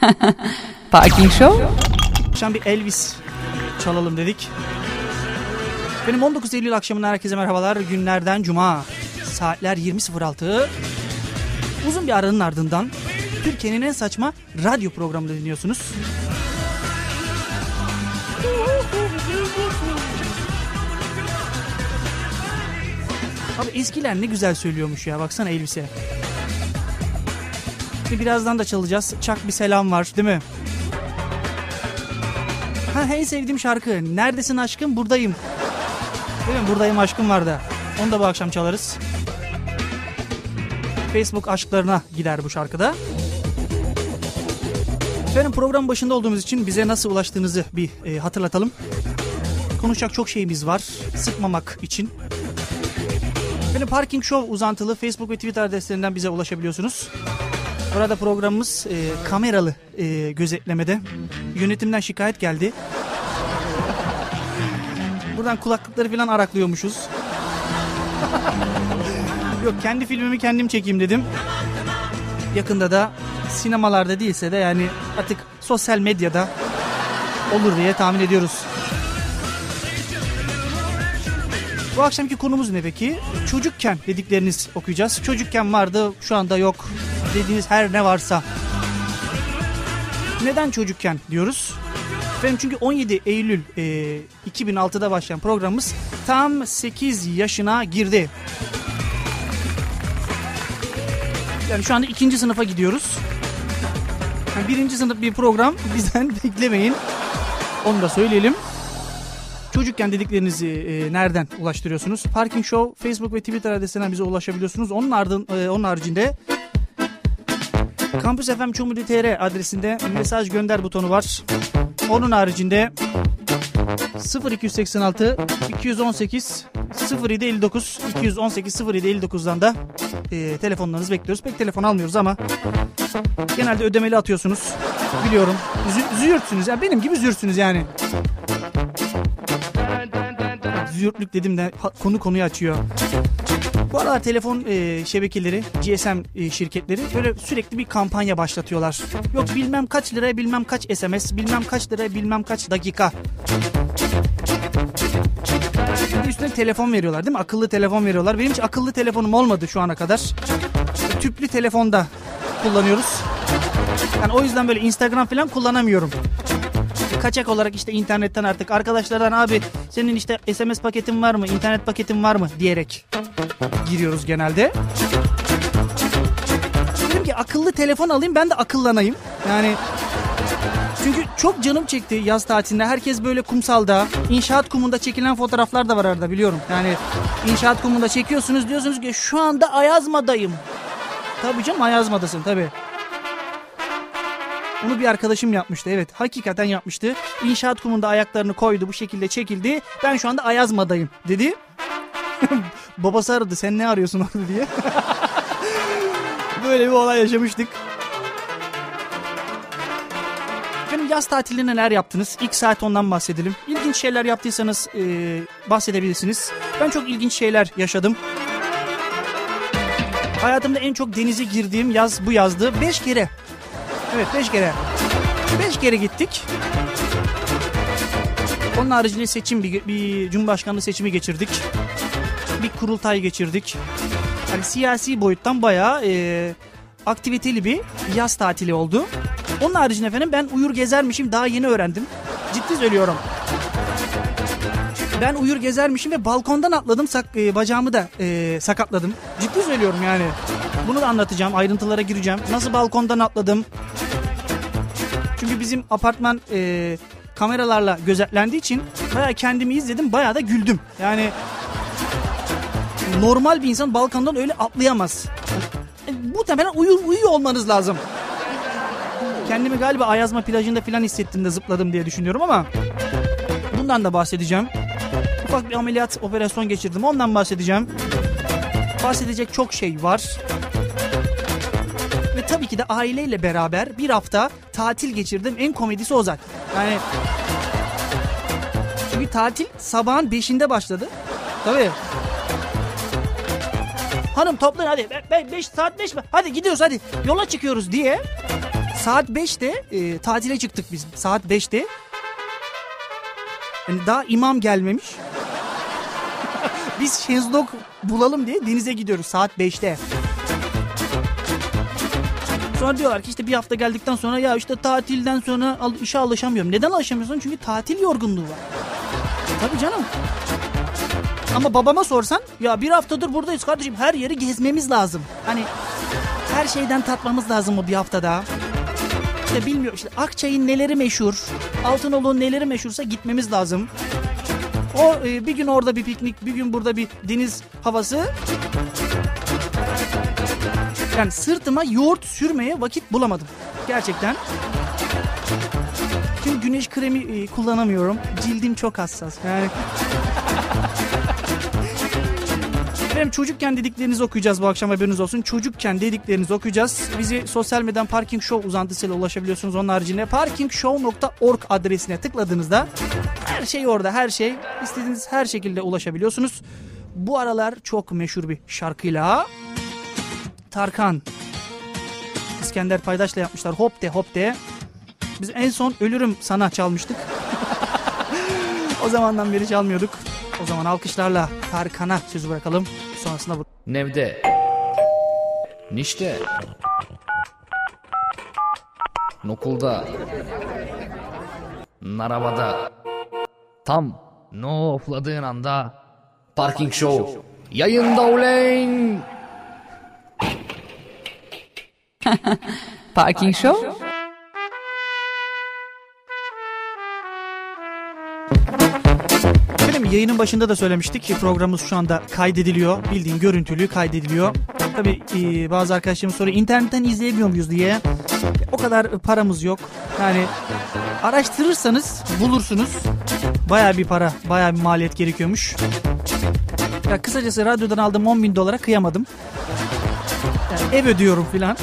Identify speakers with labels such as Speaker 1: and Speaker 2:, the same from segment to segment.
Speaker 1: Parking Show.
Speaker 2: Akşam bir Elvis çalalım dedik. Benim 19 Eylül akşamından herkese merhabalar. Günlerden Cuma. Saatler 20.06. Uzun bir aranın ardından Türkiye'nin en saçma radyo programını dinliyorsunuz. Abi eskiler ne güzel söylüyormuş ya. Baksana elbise. Ve birazdan da çalacağız. Çak bir selam var değil mi? Ha en sevdiğim şarkı. Neredesin aşkım? Buradayım. Değil mi? Buradayım aşkım var da. Onu da bu akşam çalarız. Facebook aşklarına gider bu şarkıda. Efendim program başında olduğumuz için bize nasıl ulaştığınızı bir e, hatırlatalım. Konuşacak çok şeyimiz var. Sıkmamak için. Efendim Parking Show uzantılı Facebook ve Twitter adreslerinden bize ulaşabiliyorsunuz. Burada programımız e, kameralı e, gözetlemede. Yönetimden şikayet geldi. Buradan kulaklıkları falan araklıyormuşuz. Yok kendi filmimi kendim çekeyim dedim. Yakında da sinemalarda değilse de yani artık sosyal medyada olur diye tahmin ediyoruz. Bu akşamki konumuz ne peki? Çocukken dedikleriniz okuyacağız. Çocukken vardı şu anda yok dediğiniz her ne varsa. Neden çocukken diyoruz? Efendim çünkü 17 Eylül e, 2006'da başlayan programımız tam 8 yaşına girdi. Yani şu anda ikinci sınıfa gidiyoruz. Yani birinci sınıf bir program bizden beklemeyin. Onu da söyleyelim. Çocukken dediklerinizi e, nereden ulaştırıyorsunuz? Parking Show Facebook ve Twitter adresinden bize ulaşabiliyorsunuz. Onun ardın e, onun haricinde Campus FM Çumuli.tr adresinde mesaj gönder butonu var. Onun haricinde 0286 218 0759 218 0759'dan da e, telefonlarınızı bekliyoruz. Pek telefon almıyoruz ama genelde ödemeli atıyorsunuz. Biliyorum. Zü- züğürtsünüz. Yani benim gibi züğürtsünüz yani. Züğürtlük dedim de konu konuyu açıyor. Bu aralar telefon e, şebekeleri, GSM e, şirketleri böyle sürekli bir kampanya başlatıyorlar. Yok bilmem kaç liraya bilmem kaç SMS, bilmem kaç liraya bilmem kaç dakika. Üstüne telefon veriyorlar değil mi? Akıllı telefon veriyorlar. Benim hiç akıllı telefonum olmadı şu ana kadar. Tüplü telefonda kullanıyoruz. Yani o yüzden böyle Instagram falan kullanamıyorum kaçak olarak işte internetten artık arkadaşlardan abi senin işte SMS paketin var mı, internet paketin var mı diyerek giriyoruz genelde. Dedim ki akıllı telefon alayım ben de akıllanayım. Yani çünkü çok canım çekti yaz tatilinde. Herkes böyle kumsalda, inşaat kumunda çekilen fotoğraflar da var arada biliyorum. Yani inşaat kumunda çekiyorsunuz diyorsunuz ki şu anda Ayazma'dayım. Tabii canım Ayazma'dasın tabii. Onu bir arkadaşım yapmıştı evet hakikaten yapmıştı. İnşaat kumunda ayaklarını koydu bu şekilde çekildi. Ben şu anda Ayazma'dayım dedi. Babası aradı sen ne arıyorsun orada diye. Böyle bir olay yaşamıştık. Efendim yaz tatilinde neler yaptınız? İlk saat ondan bahsedelim. İlginç şeyler yaptıysanız e, bahsedebilirsiniz. Ben çok ilginç şeyler yaşadım. Hayatımda en çok denize girdiğim yaz bu yazdı. Beş kere. Evet beş kere. Beş kere gittik. Onun haricinde seçim bir, bir cumhurbaşkanlığı seçimi geçirdik. Bir kurultay geçirdik. Hani siyasi boyuttan bayağı e, aktiviteli bir yaz tatili oldu. Onun haricinde efendim ben uyur gezermişim daha yeni öğrendim. Ciddi söylüyorum. Ben uyur gezermişim ve balkondan atladım sak, e, bacağımı da e, sakatladım. Ciddi söylüyorum yani. Bunu da anlatacağım ayrıntılara gireceğim. Nasıl balkondan atladım. Çünkü bizim apartman e, kameralarla gözetlendiği için baya kendimi izledim baya da güldüm. Yani normal bir insan balkondan öyle atlayamaz. E, muhtemelen uyuyor, uyuyor olmanız lazım. Kendimi galiba Ayazma plajında falan hissettim de zıpladım diye düşünüyorum ama bundan da bahsedeceğim. Ufak bir ameliyat operasyon geçirdim ondan bahsedeceğim. Bahsedecek çok şey var. Tabii ki de aileyle beraber bir hafta tatil geçirdim. En komedisi o zaten. Yani çünkü tatil sabahın beşinde başladı. Tabii. Hanım toplayın hadi. 5 saat 5 mi? Hadi gidiyoruz hadi. Yola çıkıyoruz diye Saat 5'te e, tatile çıktık biz. Saat 5'te. Yani daha imam gelmemiş. biz şezlong bulalım diye denize gidiyoruz saat 5'te. Sonra diyorlar ki işte bir hafta geldikten sonra ya işte tatilden sonra al, işe alışamıyorum. Neden alışamıyorsun? Çünkü tatil yorgunluğu var. Tabii canım. Ama babama sorsan ya bir haftadır buradayız kardeşim her yeri gezmemiz lazım. Hani her şeyden tatmamız lazım o bir haftada. İşte bilmiyor işte Akçay'ın neleri meşhur, Altınoluk'un neleri meşhursa gitmemiz lazım. O e, bir gün orada bir piknik, bir gün burada bir deniz havası. Yani sırtıma yoğurt sürmeye vakit bulamadım. Gerçekten. Çünkü güneş kremi e, kullanamıyorum. Cildim çok hassas. Yani Efendim çocukken dediklerinizi okuyacağız bu akşam haberiniz olsun. Çocukken dediklerinizi okuyacağız. Bizi sosyal medyadan Parking Show uzantısıyla ulaşabiliyorsunuz. Onun haricinde parkingshow.org adresine tıkladığınızda her şey orada her şey. istediğiniz her şekilde ulaşabiliyorsunuz. Bu aralar çok meşhur bir şarkıyla Tarkan İskender Paydaş'la yapmışlar. Hop de hop de. Biz en son Ölürüm Sana çalmıştık. o zamandan beri çalmıyorduk. O zaman alkışlarla Tarkan'a sözü bırakalım. Sonrasında bu.
Speaker 1: Nevde. Nişte. Nokulda. Narabada. Tam no ofladığın anda Parking Show yayında uleyn.
Speaker 3: Parking Show
Speaker 2: Efendim yayının başında da söylemiştik ki programımız şu anda kaydediliyor. Bildiğin görüntülü kaydediliyor. Tabi e, bazı arkadaşlarım soruyor internetten izleyebiliyor muyuz diye. O kadar paramız yok. Yani araştırırsanız bulursunuz. Baya bir para, baya bir maliyet gerekiyormuş. Ya kısacası radyodan aldığım 10 bin dolara kıyamadım. Yani ev ödüyorum filan.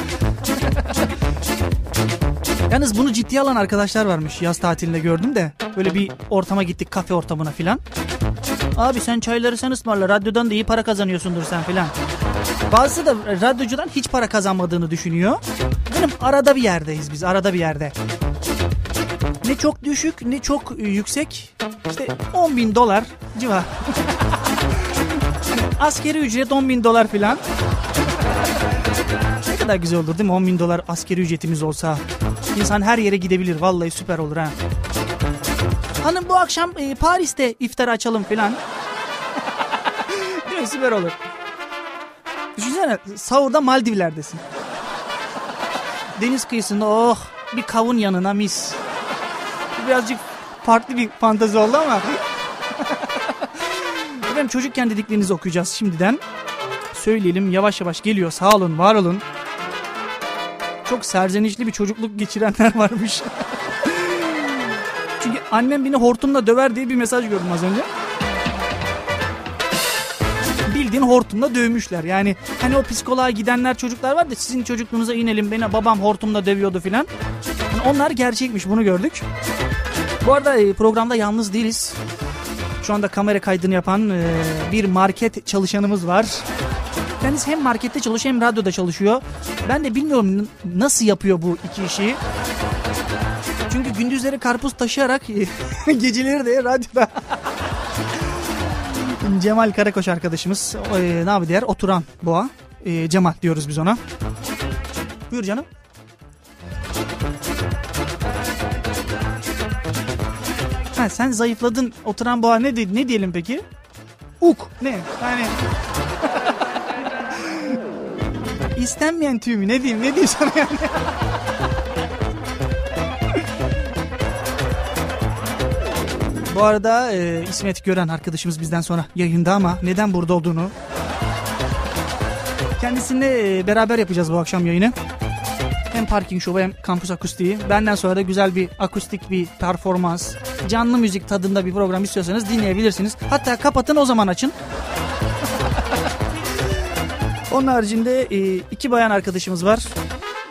Speaker 2: Yalnız bunu ciddiye alan arkadaşlar varmış yaz tatilinde gördüm de. Böyle bir ortama gittik kafe ortamına filan. Abi sen çayları sen ısmarla radyodan da iyi para kazanıyorsundur sen filan. Bazısı da radyocudan hiç para kazanmadığını düşünüyor. Benim arada bir yerdeyiz biz arada bir yerde. Ne çok düşük ne çok yüksek. İşte 10 bin dolar civar. Askeri ücret 10 bin dolar filan. Ne kadar güzel olur değil mi? 10 bin dolar askeri ücretimiz olsa. İnsan her yere gidebilir. Vallahi süper olur ha. Hanım bu akşam e, Paris'te iftar açalım filan. Süper olur. Düşünsene sahurda Maldivler'desin. Deniz kıyısında oh bir kavun yanına mis. Birazcık farklı bir fantezi oldu ama. Efendim çocukken dediklerinizi okuyacağız şimdiden. Söyleyelim yavaş yavaş geliyor. Sağ olun, var olun. Çok serzenişli bir çocukluk geçirenler varmış. Çünkü annem beni hortumla döver diye bir mesaj gördüm az önce. Bildiğin hortumla dövmüşler. Yani hani o psikoloğa gidenler çocuklar var da sizin çocukluğunuza inelim beni babam hortumla dövüyordu filan. Yani onlar gerçekmiş bunu gördük. Bu arada e, programda yalnız değiliz. Şu anda kamera kaydını yapan e, bir market çalışanımız var. Kendisi hem markette çalışıyor hem radyoda çalışıyor. Ben de bilmiyorum nasıl yapıyor bu iki işi. Çünkü gündüzleri karpuz taşıyarak geceleri de radyoda. Cemal Karakoç arkadaşımız e, ne yapıyor diğer oturan boğa. E, Cemal diyoruz biz ona. Buyur canım. Ha, sen zayıfladın oturan boğa ne, ne diyelim peki? Uk ne? Yani istenmeyen tüy mü? Ne diyeyim? Ne diyeyim sana yani? Bu arada e, İsmet Gören arkadaşımız bizden sonra yayında ama neden burada olduğunu kendisiyle e, beraber yapacağız bu akşam yayını. Hem parking show hem kampüs akustiği. Benden sonra da güzel bir akustik bir performans, canlı müzik tadında bir program istiyorsanız dinleyebilirsiniz. Hatta kapatın o zaman açın. Onun haricinde e, iki bayan arkadaşımız var.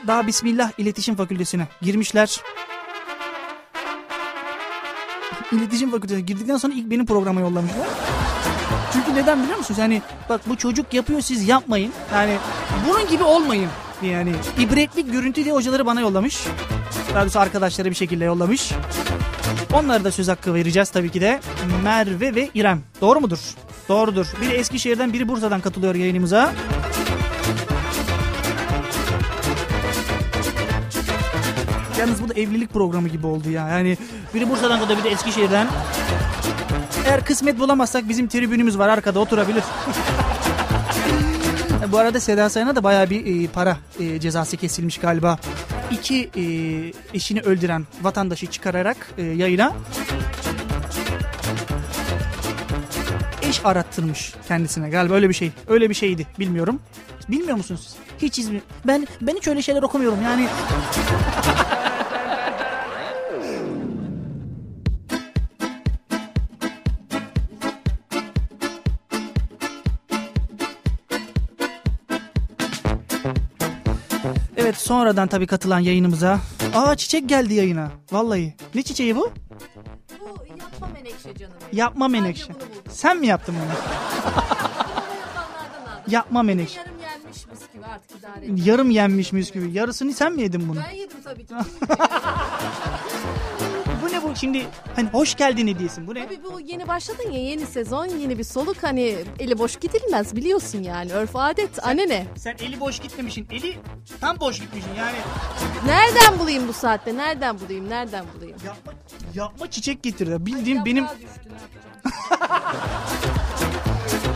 Speaker 2: Daha Bismillah İletişim Fakültesine girmişler. İletişim Fakültesine girdikten sonra ilk benim programa yollamışlar. Çünkü neden biliyor musunuz? Yani bak bu çocuk yapıyor siz yapmayın. Yani bunun gibi olmayın. Yani ibretlik görüntü diye hocaları bana yollamış. Daha doğrusu arkadaşları bir şekilde yollamış. Onlara da söz hakkı vereceğiz tabii ki de. Merve ve İrem. Doğru mudur? Doğrudur. Biri Eskişehir'den biri Bursa'dan katılıyor yayınımıza. Yalnız bu da evlilik programı gibi oldu ya. Yani biri Bursa'dan katılıyor biri Eskişehir'den. Eğer kısmet bulamazsak bizim tribünümüz var arkada oturabilir. Bu arada Seda Sayan'a da bayağı bir e, para e, cezası kesilmiş galiba. İki e, eşini öldüren vatandaşı çıkararak e, yayına eş arattırmış kendisine galiba öyle bir şey. Öyle bir şeydi bilmiyorum. Bilmiyor musunuz? Hiç izmi. Ben ben hiç öyle şeyler okumuyorum yani. Evet sonradan tabii katılan yayınımıza. Aa çiçek geldi yayına. Vallahi. Ne çiçeği bu?
Speaker 3: Bu yapma menekşe canım.
Speaker 2: Yapma menekşe. Sen mi yaptın bunu? Yapma menekşe.
Speaker 3: Yarım yenmiş bisküvi artık idare et.
Speaker 2: Yarım yenmiş bisküvi. Yarısını sen mi yedin bunu?
Speaker 3: Ben yedim tabii ki.
Speaker 2: Bu şimdi? Hani hoş geldin hediyesin. Bu ne?
Speaker 3: Tabii bu yeni başladın ya yeni sezon yeni bir soluk hani eli boş gidilmez biliyorsun yani örf adet anne ne?
Speaker 2: Sen eli boş gitmemişsin. Eli tam boş gitmişsin yani.
Speaker 3: Nereden bulayım bu saatte nereden bulayım nereden bulayım?
Speaker 2: Yapma, yapma çiçek getirdi. Bildiğim benim...
Speaker 3: Yaprağı düştü?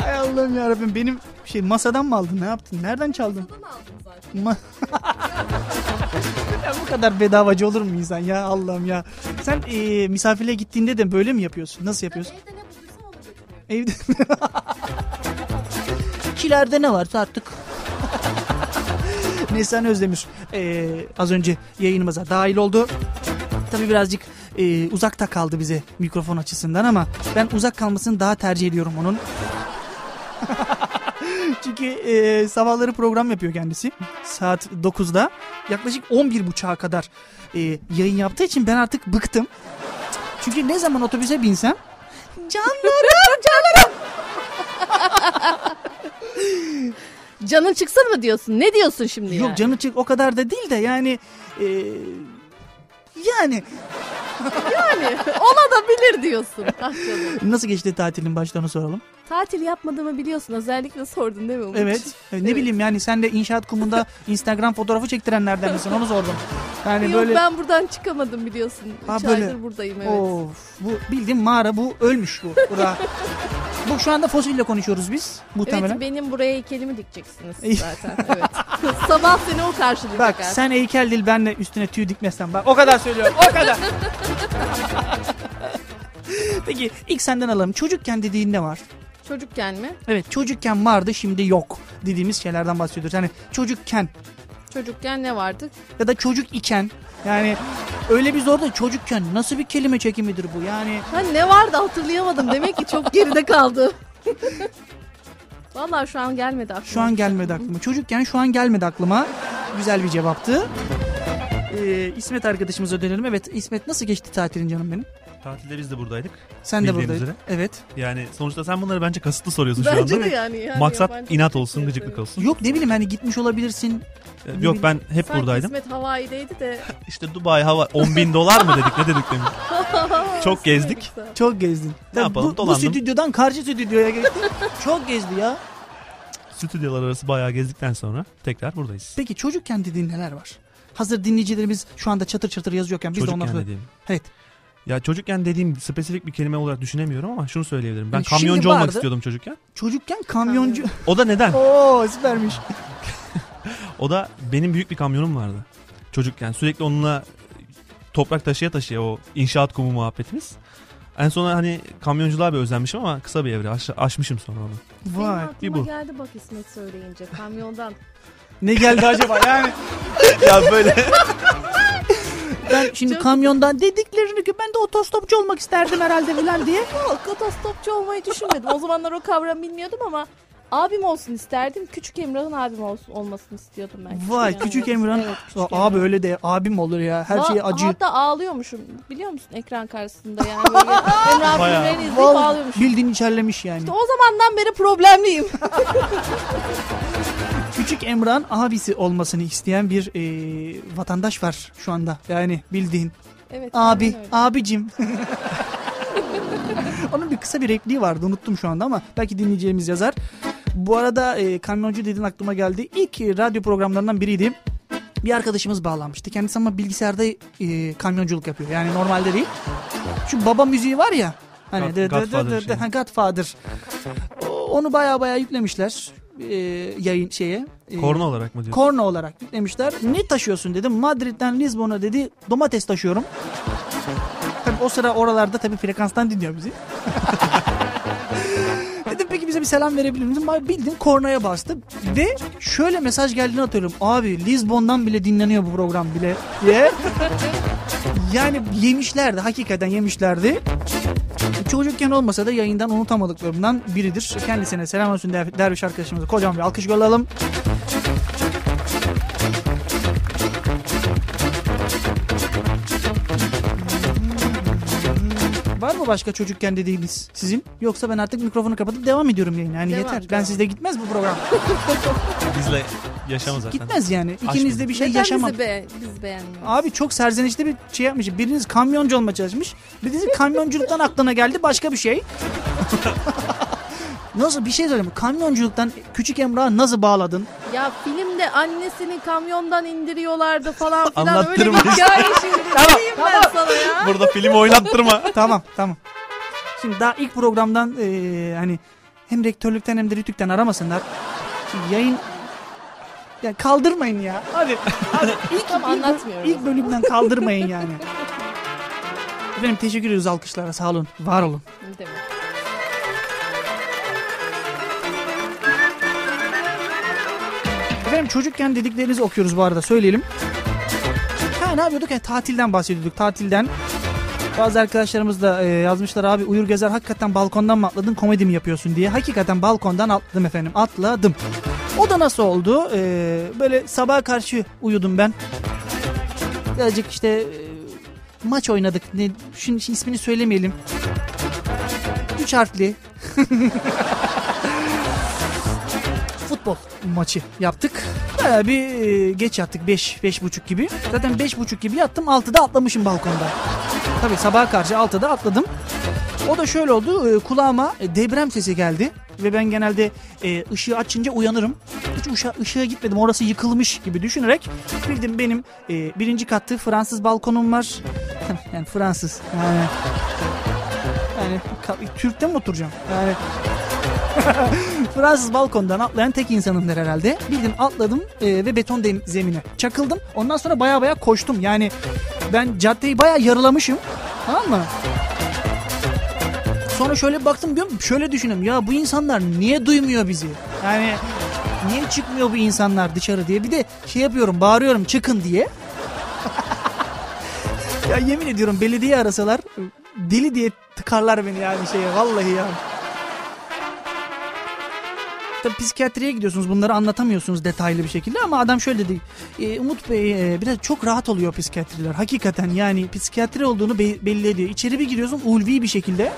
Speaker 2: Ay Allah'ım yarabbim benim şey masadan mı aldın? Ne yaptın? Nereden çaldın?
Speaker 3: Masadan aldım zaten.
Speaker 2: Ya bu kadar bedavacı olur mu insan ya Allah'ım ya. Sen e, misafirliğe gittiğinde de böyle mi yapıyorsun? Nasıl yapıyorsun?
Speaker 3: Evde ne bulduysam onu götürüyorum.
Speaker 2: Evde Kilerde ne varsa artık. Neslihan Özdemir e, az önce yayınımıza dahil oldu. Tabi birazcık e, uzakta kaldı bize mikrofon açısından ama ben uzak kalmasını daha tercih ediyorum onun. Çünkü e, sabahları program yapıyor kendisi. Saat 9'da. Yaklaşık 11.30'a kadar e, yayın yaptığı için ben artık bıktım. Çünkü ne zaman otobüse binsem canlarım canlarım
Speaker 3: Canın çıksın mı diyorsun? Ne diyorsun şimdi
Speaker 2: Yok
Speaker 3: yani?
Speaker 2: canı çık o kadar da değil de yani e, yani
Speaker 3: Yani olabilir diyorsun. Ah canım.
Speaker 2: nasıl geçti tatilin baştan onu soralım.
Speaker 3: Tatil yapmadığımı biliyorsun. Özellikle sordun değil mi? Umut?
Speaker 2: Evet. Ne
Speaker 3: Evet.
Speaker 2: bileyim yani sen de inşaat kumunda Instagram fotoğrafı çektirenlerden misin onu sordum. Yani
Speaker 3: Yok
Speaker 2: böyle
Speaker 3: ben buradan çıkamadım biliyorsun.
Speaker 2: Ha,
Speaker 3: Üç
Speaker 2: böyle.
Speaker 3: aydır buradayım evet.
Speaker 2: Of bu bildiğin mağara bu ölmüş bu. Bura. bu şu anda fosille konuşuyoruz biz muhtemelen.
Speaker 3: Evet benim buraya heykelimi dikeceksiniz zaten. Evet. Sabah seni o karşılayacak
Speaker 2: Bak
Speaker 3: artık.
Speaker 2: sen heykel değil ben de üstüne tüy dikmezsen bak o kadar söylüyorum o kadar. Peki ilk senden alalım. Çocukken dediğin ne var?
Speaker 3: Çocukken mi?
Speaker 2: Evet çocukken vardı şimdi yok dediğimiz şeylerden bahsediyoruz. Yani çocukken
Speaker 3: Çocukken ne vardı?
Speaker 2: ya da çocuk iken yani öyle bir zor da çocukken nasıl bir kelime çekimidir bu yani
Speaker 3: Ha ne vardı hatırlayamadım. Demek ki çok geride kaldı. Vallahi şu an gelmedi aklıma.
Speaker 2: şu an gelmedi aklıma. Çocukken şu an gelmedi aklıma. Güzel bir cevaptı. Ee, İsmet arkadaşımıza dönelim. Evet İsmet nasıl geçti tatilin canım benim?
Speaker 4: Tatilde biz de buradaydık.
Speaker 2: Sen de
Speaker 4: Bildiğin
Speaker 2: buradaydın.
Speaker 4: üzere.
Speaker 2: Evet.
Speaker 4: Yani sonuçta sen bunları bence kasıtlı soruyorsun şu
Speaker 3: Bence
Speaker 4: anda.
Speaker 3: de yani. yani
Speaker 4: Maksat
Speaker 3: yabancı
Speaker 4: inat
Speaker 3: bir
Speaker 4: olsun,
Speaker 3: şey
Speaker 4: gıcıklık olsun.
Speaker 2: Yok ne bileyim hani gitmiş olabilirsin.
Speaker 4: Ee, Yok ben hep
Speaker 3: Sanki
Speaker 4: buradaydım.
Speaker 3: İsmet Hawaii'deydi de.
Speaker 4: İşte Dubai hava 10 bin dolar mı dedik ne dedik demin. Çok gezdik.
Speaker 2: Çok gezdin. Tabii
Speaker 4: yapalım,
Speaker 2: bu, bu
Speaker 4: dolandım.
Speaker 2: stüdyodan karşı stüdyoya geçti. Çok gezdi ya.
Speaker 4: Stüdyolar arası bayağı gezdikten sonra tekrar buradayız.
Speaker 2: Peki çocukken dediğin neler var? Hazır dinleyicilerimiz şu anda çatır çatır yazıyorken biz de
Speaker 4: Çocukken dediğim.
Speaker 2: Evet.
Speaker 4: Ya çocukken dediğim spesifik bir kelime olarak düşünemiyorum ama şunu söyleyebilirim. Ben
Speaker 2: Yani şimdi
Speaker 4: kamyoncu olmak istiyordum çocukken.
Speaker 2: Çocukken kamyoncu...
Speaker 4: O da neden?
Speaker 2: Oo süpermiş.
Speaker 4: O da benim büyük bir kamyonum vardı. Çocukken sürekli onunla toprak taşıya taşıya o inşaat kumu muhabbetimiz. En sona hani kamyonculuğa bir özenmişim ama kısa bir evre aş- aşmışım sonra onu.
Speaker 2: Vay.
Speaker 3: Benim
Speaker 4: bir
Speaker 3: aklıma
Speaker 4: bu.
Speaker 3: geldi bak İsmet söyleyince. Kamyondan.
Speaker 2: Ne geldi acaba yani?
Speaker 4: ya böyle
Speaker 2: Ben şimdi
Speaker 3: Çok-
Speaker 2: kamyondan dediklerini ki ben de otostopçu olmak isterdim herhalde filan diye.
Speaker 3: Yok otostopçu olmayı düşünmedim. O zamanlar o kavramı bilmiyordum ama abim olsun isterdim. Küçük Emrah'ın abim olsun, olmasını istiyordum ben.
Speaker 2: Vay küçük Emran.
Speaker 3: evet, küçük Emrah.
Speaker 2: Abi öyle de abim olur ya. Her
Speaker 3: Va-
Speaker 2: şeye acı.
Speaker 3: Hatta ağlıyormuşum. Biliyor musun ekran karşısında yani. Böyle Emrah filmlerini izleyip ağlıyormuşum.
Speaker 2: bildiğin içerlemiş yani.
Speaker 3: İşte o zamandan beri problemliyim.
Speaker 2: Küçük Emrah'ın abisi olmasını isteyen bir e, vatandaş var şu anda. Yani bildiğin.
Speaker 3: Evet.
Speaker 2: Abi, abicim. Onun bir kısa bir repliği vardı unuttum şu anda ama belki dinleyeceğimiz yazar. Bu arada e, kamyoncu dediğin aklıma geldi. İlk e, radyo programlarından biriydi. Bir arkadaşımız bağlanmıştı. Kendisi ama bilgisayarda e, kamyonculuk yapıyor. Yani normalde değil. Şu baba müziği var ya. Hani
Speaker 4: God-
Speaker 2: de, de, de,
Speaker 4: Godfather
Speaker 2: de,
Speaker 4: şey.
Speaker 2: de, ha, Godfather. O- Onu baya baya yüklemişler e, yayın şeye. E,
Speaker 4: Korna olarak mı diyorsun?
Speaker 2: Korna olarak yüklemişler. Ne taşıyorsun dedim. Madrid'den Lisbon'a dedi domates taşıyorum. Tabii o sıra oralarda tabii frekanstan dinliyor bizi. dedim peki bize bir selam verebilir misin? Bildim kornaya bastı. Ve şöyle mesaj geldiğini hatırlıyorum. Abi Lisbon'dan bile dinleniyor bu program bile diye. yani yemişlerdi. Hakikaten yemişlerdi. Çocukken olmasa da yayından unutamadıklarımdan biridir. Kendisine selam olsun der- derviş arkadaşımıza kocaman bir alkış yollayalım. Başka çocukken dediğiniz sizin? Yoksa ben artık mikrofonu kapatıp devam ediyorum yayına. Yani
Speaker 3: Devam,
Speaker 2: yeter. Ben
Speaker 3: devam.
Speaker 2: sizde gitmez bu program.
Speaker 4: Bizle yaşama zaten.
Speaker 2: Gitmez yani. İkiniz de bir şey
Speaker 3: Neden
Speaker 2: yaşamam.
Speaker 3: bizi be, biz beğenmiyoruz?
Speaker 2: Abi çok serzenişli bir şey yapmış. Biriniz kamyoncu olmaya çalışmış. Biriniz kamyonculuktan aklına geldi başka bir şey. Nasıl bir şey söyleyeyim. Kamyonculuktan küçük Emrah'ı nasıl bağladın?
Speaker 3: Ya filmde annesini kamyondan indiriyorlardı falan filan. Öyle
Speaker 4: Anlattırma
Speaker 3: bir hikaye şimdi.
Speaker 2: Tamam,
Speaker 3: Diyeyim ben sana ya.
Speaker 4: Burada film oynattırma.
Speaker 2: tamam tamam. Şimdi daha ilk programdan eee, hani hem rektörlükten hem de rütükten aramasınlar. Şimdi yayın ya kaldırmayın ya. Hadi. Hadi ilk,
Speaker 3: Tamam,
Speaker 2: ilk,
Speaker 3: anlatmıyoruz
Speaker 2: ilk bölümden kaldırmayın yani. Efendim teşekkür ediyoruz alkışlara sağ olun. Var olun.
Speaker 3: Ne demek?
Speaker 2: Efendim çocukken dediklerinizi okuyoruz bu arada söyleyelim. Ha ne yapıyorduk? Yani, tatilden bahsediyorduk. Tatilden. Bazı arkadaşlarımız da e, yazmışlar abi uyur gezer hakikaten balkondan mı atladın komedi mi yapıyorsun diye. Hakikaten balkondan atladım efendim atladım. O da nasıl oldu? E, böyle sabaha karşı uyudum ben. Birazcık işte e, maç oynadık. Ne, şimdi ismini söylemeyelim. Üç harfli. futbol maçı yaptık. Bayağı bir e, geç yattık 5 beş buçuk gibi. Zaten beş buçuk gibi yattım 6'da atlamışım balkonda. Tabii sabaha karşı 6'da atladım. O da şöyle oldu e, kulağıma e, deprem sesi geldi. Ve ben genelde ışığı açınca uyanırım. Hiç ışığa, ışığa gitmedim orası yıkılmış gibi düşünerek bildim benim birinci katlı Fransız balkonum var. yani Fransız. Yani, yani Türk'te mi oturacağım? Yani Fransız balkondan atlayan tek insanımdır herhalde. Bildim atladım e, ve beton dem- zemine çakıldım. Ondan sonra baya baya koştum. Yani ben caddeyi baya yarılamışım. Tamam mı? Sonra şöyle baktım diyorum şöyle düşünüyorum ya bu insanlar niye duymuyor bizi? Yani niye çıkmıyor bu insanlar dışarı diye. Bir de şey yapıyorum bağırıyorum çıkın diye. ya yemin ediyorum belediye arasalar deli diye tıkarlar beni yani şeye vallahi ya. Tabii psikiyatriye gidiyorsunuz bunları anlatamıyorsunuz detaylı bir şekilde ama adam şöyle dedi. "E, Umut Bey e, biraz çok rahat oluyor psikiyatriler. Hakikaten yani psikiyatri olduğunu be- belli ediyor. İçeri bir giriyorsun ulvi bir şekilde.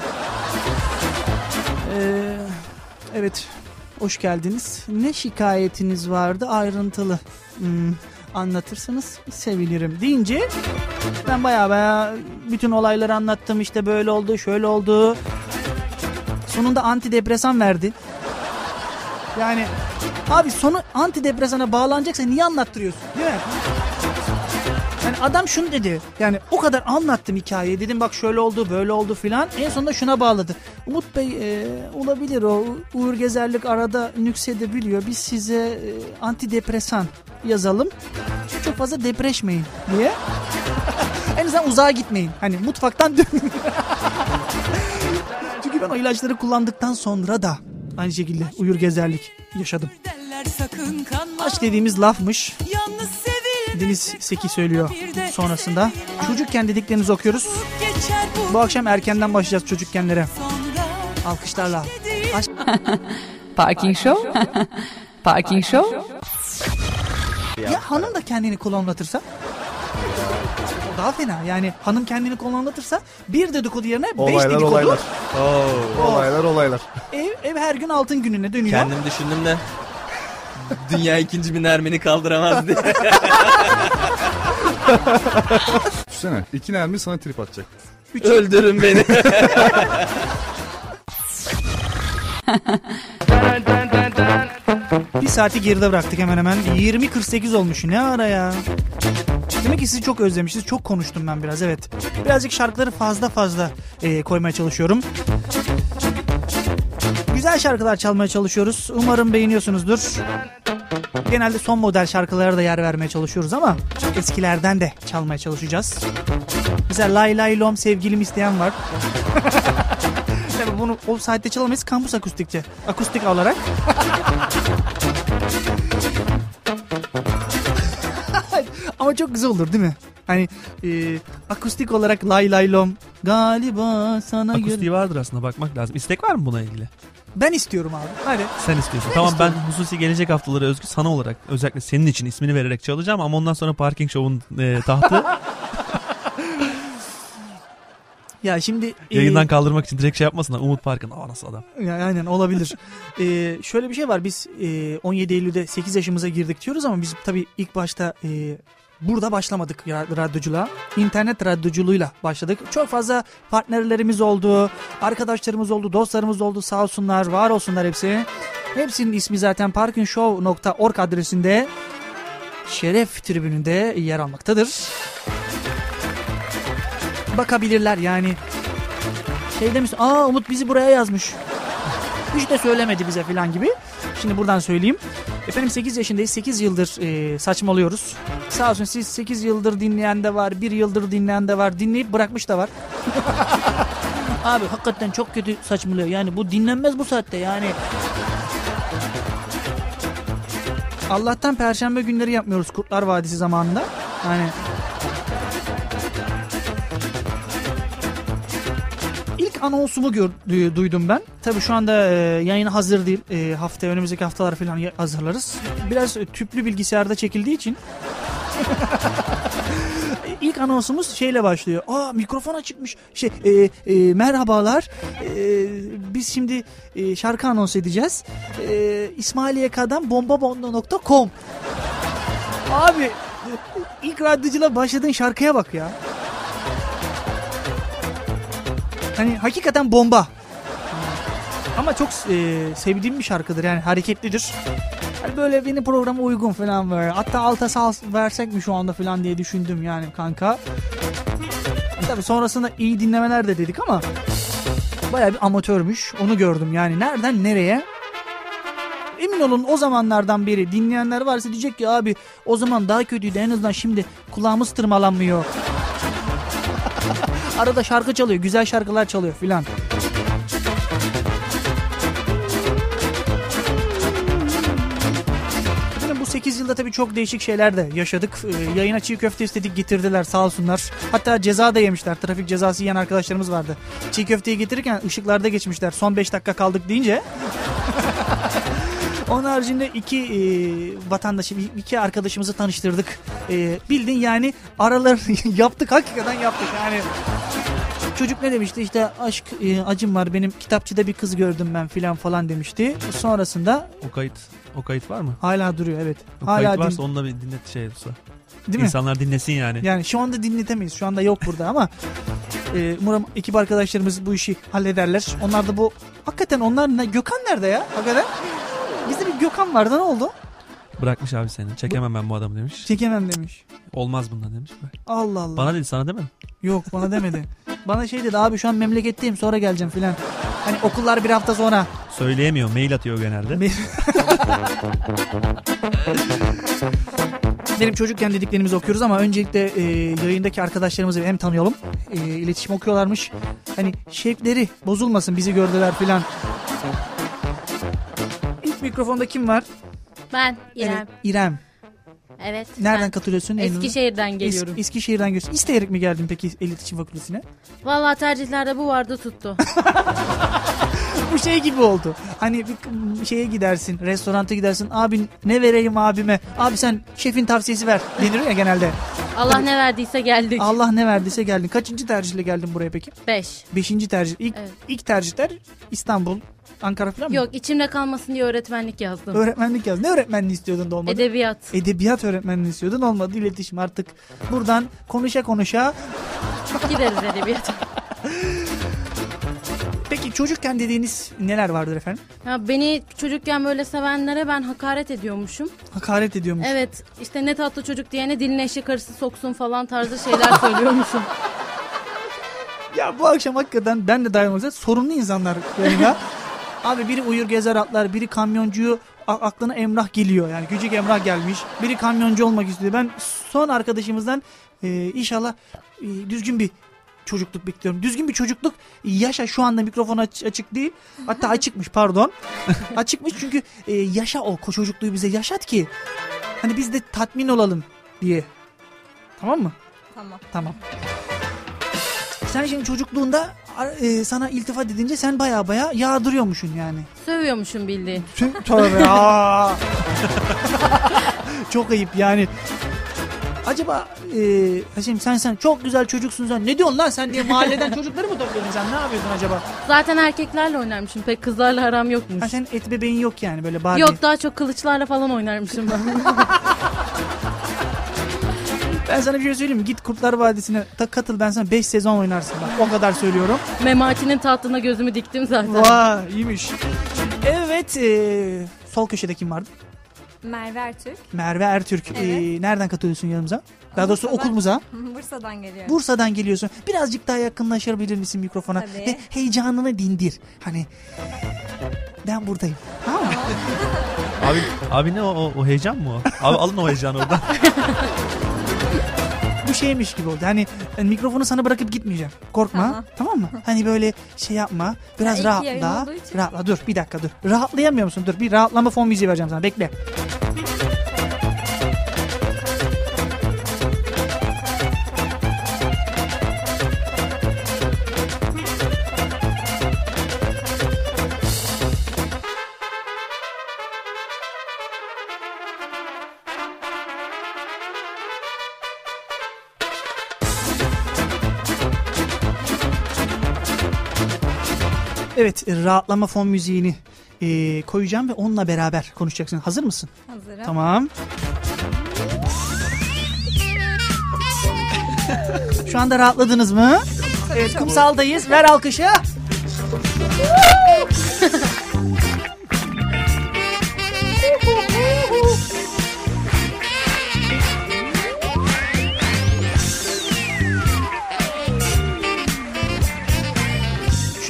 Speaker 2: Ee, evet hoş geldiniz. Ne şikayetiniz vardı ayrıntılı hmm, anlatırsanız sevinirim deyince ben baya baya bütün olayları anlattım işte böyle oldu şöyle oldu. Sonunda antidepresan verdi. Yani abi sonu antidepresana bağlanacaksa niye anlattırıyorsun değil mi? Yani adam şunu dedi. Yani o kadar anlattım hikayeyi. Dedim bak şöyle oldu böyle oldu filan. En sonunda şuna bağladı. Umut Bey e, olabilir o Uğur Gezerlik arada nüksedebiliyor. Biz size e, antidepresan yazalım. Çok fazla depreşmeyin diye. en azından uzağa gitmeyin. Hani mutfaktan dönün. Çünkü ben o ilaçları kullandıktan sonra da aynı şekilde uyur gezerlik yaşadım. Aşk dediğimiz lafmış. Deniz Seki söylüyor sonrasında. Çocukken dediklerinizi okuyoruz.
Speaker 5: Bu,
Speaker 2: akşam erkenden başlayacağız çocukkenlere. Alkışlarla. Aşk
Speaker 6: Parking Show. Parking Show.
Speaker 2: ya hanım da kendini klonlatırsa? Daha fena. Yani hanım kendini klonlatırsa bir dedikodu yerine beş
Speaker 7: Olaylar
Speaker 2: dedikodu.
Speaker 7: olaylar. Olaylar olaylar.
Speaker 2: Ev, ev her gün altın gününe dönüyor.
Speaker 8: Kendim düşündüm de
Speaker 7: Dünya ikinci bin Ermeni kaldıramaz diye.
Speaker 8: Düşünsene. İki Nermin sana trip atacak.
Speaker 7: Öldürün beni.
Speaker 2: Bir saati geride bıraktık hemen hemen. 20.48 olmuş. Ne ara ya? Demek ki sizi çok özlemişiz. Çok konuştum ben biraz evet. Birazcık şarkıları fazla fazla e, koymaya çalışıyorum. Güzel şarkılar çalmaya çalışıyoruz. Umarım beğeniyorsunuzdur. Genelde son model şarkılara da yer vermeye çalışıyoruz ama eskilerden de çalmaya çalışacağız. Mesela Lay Lay Lom sevgilim isteyen var. Bunu o saatte çalamayız. Kampüs akustikçe. Akustik olarak. Ama çok güzel olur değil mi? Hani e, akustik olarak lay lay lom galiba sana göre.
Speaker 4: Akustiği vardır aslında bakmak lazım. İstek var mı buna ilgili?
Speaker 2: Ben istiyorum abi. Hadi.
Speaker 4: Sen istiyorsun. tamam ben hususi gelecek haftaları özgü sana olarak özellikle senin için ismini vererek çalacağım ama ondan sonra Parking Show'un e, tahtı
Speaker 2: Ya şimdi e,
Speaker 4: yayından kaldırmak için direkt şey yapmasınlar. Umut Park'ın aa nasıl adam.
Speaker 2: Ya, aynen olabilir. Ee, şöyle bir şey var biz e, 17 Eylül'de 8 yaşımıza girdik diyoruz ama biz tabii ilk başta e, burada başlamadık radyoculuğa. İnternet radyoculuğuyla başladık. Çok fazla partnerlerimiz oldu, arkadaşlarımız oldu, dostlarımız oldu sağ olsunlar, var olsunlar hepsi. Hepsinin ismi zaten parkinshow.org adresinde Şeref tribününde yer almaktadır. Bakabilirler yani şey demiş aa Umut bizi buraya yazmış. Hiç de söylemedi bize falan gibi. Şimdi buradan söyleyeyim. Efendim 8 yaşındayız. 8 yıldır e, saçmalıyoruz. Sağ olsun siz 8 yıldır dinleyen de var. 1 yıldır dinleyen de var. Dinleyip bırakmış da var. Abi hakikaten çok kötü saçmalıyor. Yani bu dinlenmez bu saatte yani. Allah'tan perşembe günleri yapmıyoruz Kurtlar Vadisi zamanında. Yani Anonsumu gör, du- duydum ben. Tabii şu anda e, yayına hazır değil. E, hafta önümüzdeki haftalar falan hazırlarız. Biraz e, tüplü bilgisayarda çekildiği için. İlk anonsumuz şeyle başlıyor. Aa mikrofon açıkmış. Şey e, e, merhabalar. E, biz şimdi e, şarkı anons edeceğiz. E, İsmailiyeka'dan bombabonda.com Abi ilk radyocuyla başladığın şarkıya bak ya. Hani hakikaten bomba. Ama çok e, sevdiğim bir şarkıdır yani hareketlidir. Hani böyle benim programa uygun falan böyle. Hatta alta sal versek mi şu anda falan diye düşündüm yani kanka. Tabii sonrasında iyi dinlemeler de dedik ama baya bir amatörmüş. Onu gördüm yani nereden nereye. Emin olun o zamanlardan beri dinleyenler varsa diyecek ki abi o zaman daha kötüydü en azından şimdi kulağımız tırmalanmıyor. Arada şarkı çalıyor. Güzel şarkılar çalıyor filan. Efendim bu 8 yılda tabii çok değişik şeyler de yaşadık. Ee, yayına çiğ köfte istedik getirdiler sağ olsunlar. Hatta ceza da yemişler. Trafik cezası yiyen arkadaşlarımız vardı. Çiğ köfteyi getirirken ışıklarda geçmişler. Son 5 dakika kaldık deyince. Onun haricinde iki e, vatandaşı, iki arkadaşımızı tanıştırdık. E, bildin yani aralarını yaptık hakikaten yaptık yani. Çocuk ne demişti işte aşk e, acım var benim kitapçıda bir kız gördüm ben filan falan demişti. Sonrasında
Speaker 4: O kayıt o kayıt var mı?
Speaker 2: hala duruyor evet.
Speaker 4: O
Speaker 2: hala
Speaker 4: kayıt
Speaker 2: din-
Speaker 4: varsa onu da bir dinlet şey olsa.
Speaker 2: değil mi?
Speaker 4: İnsanlar dinlesin yani.
Speaker 2: Yani şu anda dinletemeyiz. Şu anda yok burada ama e, umarım ekip arkadaşlarımız bu işi hallederler. Onlar da bu hakikaten onlar ne Gökhan nerede ya? Hakikaten Bizde bir Gökhan vardı ne oldu?
Speaker 4: Bırakmış abi seni. Çekemem ben bu adamı demiş.
Speaker 2: Çekemem demiş.
Speaker 4: Olmaz bundan demiş.
Speaker 2: Allah Allah.
Speaker 4: Bana dedi sana değil mi?
Speaker 2: Yok bana demedi. bana şey dedi abi şu an memleketteyim sonra geleceğim filan. Hani okullar bir hafta sonra.
Speaker 4: Söyleyemiyor. Mail atıyor genelde.
Speaker 2: Be- Benim çocukken dediklerimizi okuyoruz ama öncelikle e, yayındaki arkadaşlarımızı hem tanıyalım. E, iletişim okuyorlarmış. Hani şevkleri bozulmasın bizi gördüler filan. Mikrofonda kim var?
Speaker 9: Ben İrem.
Speaker 2: Evet, İrem.
Speaker 9: Evet.
Speaker 2: Nereden
Speaker 9: ben
Speaker 2: katılıyorsun?
Speaker 9: Eskişehir'den
Speaker 2: Es-
Speaker 9: geliyorum.
Speaker 2: Eskişehir'den geliyorsun. İsteyerek mi geldin peki iletişim fakültesine?
Speaker 9: Vallahi tercihlerde bu vardı tuttu.
Speaker 2: Bu şey gibi oldu. Hani bir şeye gidersin, restoranta gidersin. Abi ne vereyim abime? Abi sen şefin tavsiyesi ver. Denir ya genelde.
Speaker 9: Allah ne verdiyse geldik.
Speaker 2: Allah ne verdiyse geldin. Kaçıncı tercihle geldin buraya peki?
Speaker 9: Beş.
Speaker 2: Beşinci tercih. İlk,
Speaker 9: Evet.
Speaker 2: ilk tercihler İstanbul, Ankara falan mı?
Speaker 9: Yok içimde kalmasın diye öğretmenlik yazdım.
Speaker 2: Öğretmenlik yaz. Ne öğretmenliği istiyordun da olmadı?
Speaker 9: Edebiyat.
Speaker 2: Edebiyat öğretmenliği istiyordun olmadı. İletişim artık buradan konuşa konuşa.
Speaker 9: Gideriz edebiyata.
Speaker 2: Peki çocukken dediğiniz neler vardır efendim?
Speaker 9: Ya beni çocukken böyle sevenlere ben hakaret ediyormuşum.
Speaker 2: Hakaret ediyormuş.
Speaker 9: Evet işte ne tatlı çocuk diyene diline eşek arısı soksun falan tarzı şeyler söylüyormuşum.
Speaker 2: Ya bu akşam hakikaten ben de üzere sorunlu insanlar yayına. Abi biri uyur gezer atlar, biri kamyoncuyu aklına Emrah geliyor. Yani küçük Emrah gelmiş. Biri kamyoncu olmak istiyor. Ben son arkadaşımızdan e, inşallah e, düzgün bir çocukluk bekliyorum. Düzgün bir çocukluk yaşa şu anda mikrofon aç- açık değil. Hatta açıkmış pardon. açıkmış çünkü e, yaşa o ko- çocukluğu bize yaşat ki hani biz de tatmin olalım diye. Tamam mı?
Speaker 10: Tamam.
Speaker 2: Tamam. Sen şimdi çocukluğunda e, sana iltifat edince sen baya baya yağdırıyormuşsun yani.
Speaker 9: Sövüyormuşum bildiğin.
Speaker 2: Tüm tövbe aa. Çok ayıp yani. Acaba e, Haşim sen sen çok güzel çocuksun sen. Ne diyorsun lan sen diye mahalleden çocukları mı topluyorsun sen? Ne yapıyorsun acaba?
Speaker 9: Zaten erkeklerle oynarmışım pek kızlarla aram yokmuş.
Speaker 2: Ha, sen et bebeğin yok yani böyle Barbie.
Speaker 9: Yok daha çok kılıçlarla falan oynarmışım ben.
Speaker 2: Ben sana bir şey söyleyeyim mi? Git Kurtlar Vadisi'ne ta- katıl ben sana 5 sezon oynarsın bak. O kadar söylüyorum.
Speaker 9: Memati'nin tahtına gözümü diktim zaten.
Speaker 2: Vay iyiymiş. Evet e, sol köşede kim vardı?
Speaker 10: Merve Ertürk.
Speaker 2: Merve Ertürk.
Speaker 10: Evet.
Speaker 2: Ee, nereden katılıyorsun yanımıza? Daha doğrusu
Speaker 10: Bursa'dan.
Speaker 2: okulumuza.
Speaker 10: Bursa'dan geliyorum.
Speaker 2: Bursa'dan geliyorsun. Birazcık daha yakınlaşabilir misin mikrofona?
Speaker 10: Tabii.
Speaker 2: Ve heyecanını dindir. Hani ben buradayım. Tamam mı?
Speaker 4: Abi, abi ne o, o, o heyecan mı o? Abi alın o heyecanı oradan.
Speaker 2: Bu şeymiş gibi oldu. Hani ben mikrofonu sana bırakıp gitmeyeceğim. Korkma. Tamam,
Speaker 10: Tamam.
Speaker 2: mı? Hani böyle şey yapma. Biraz
Speaker 10: Ya,
Speaker 2: rahatla. Rahatla dur bir dakika dur. Rahatlayamıyor musun? Dur bir rahatlama fon müziği vereceğim sana. Bekle. Evet rahatlama fon müziğini e, koyacağım ve onunla beraber konuşacaksın. Hazır mısın?
Speaker 10: Hazırım.
Speaker 2: Tamam. Şu anda rahatladınız mı? Evet kumsaldayız. Ver alkışı.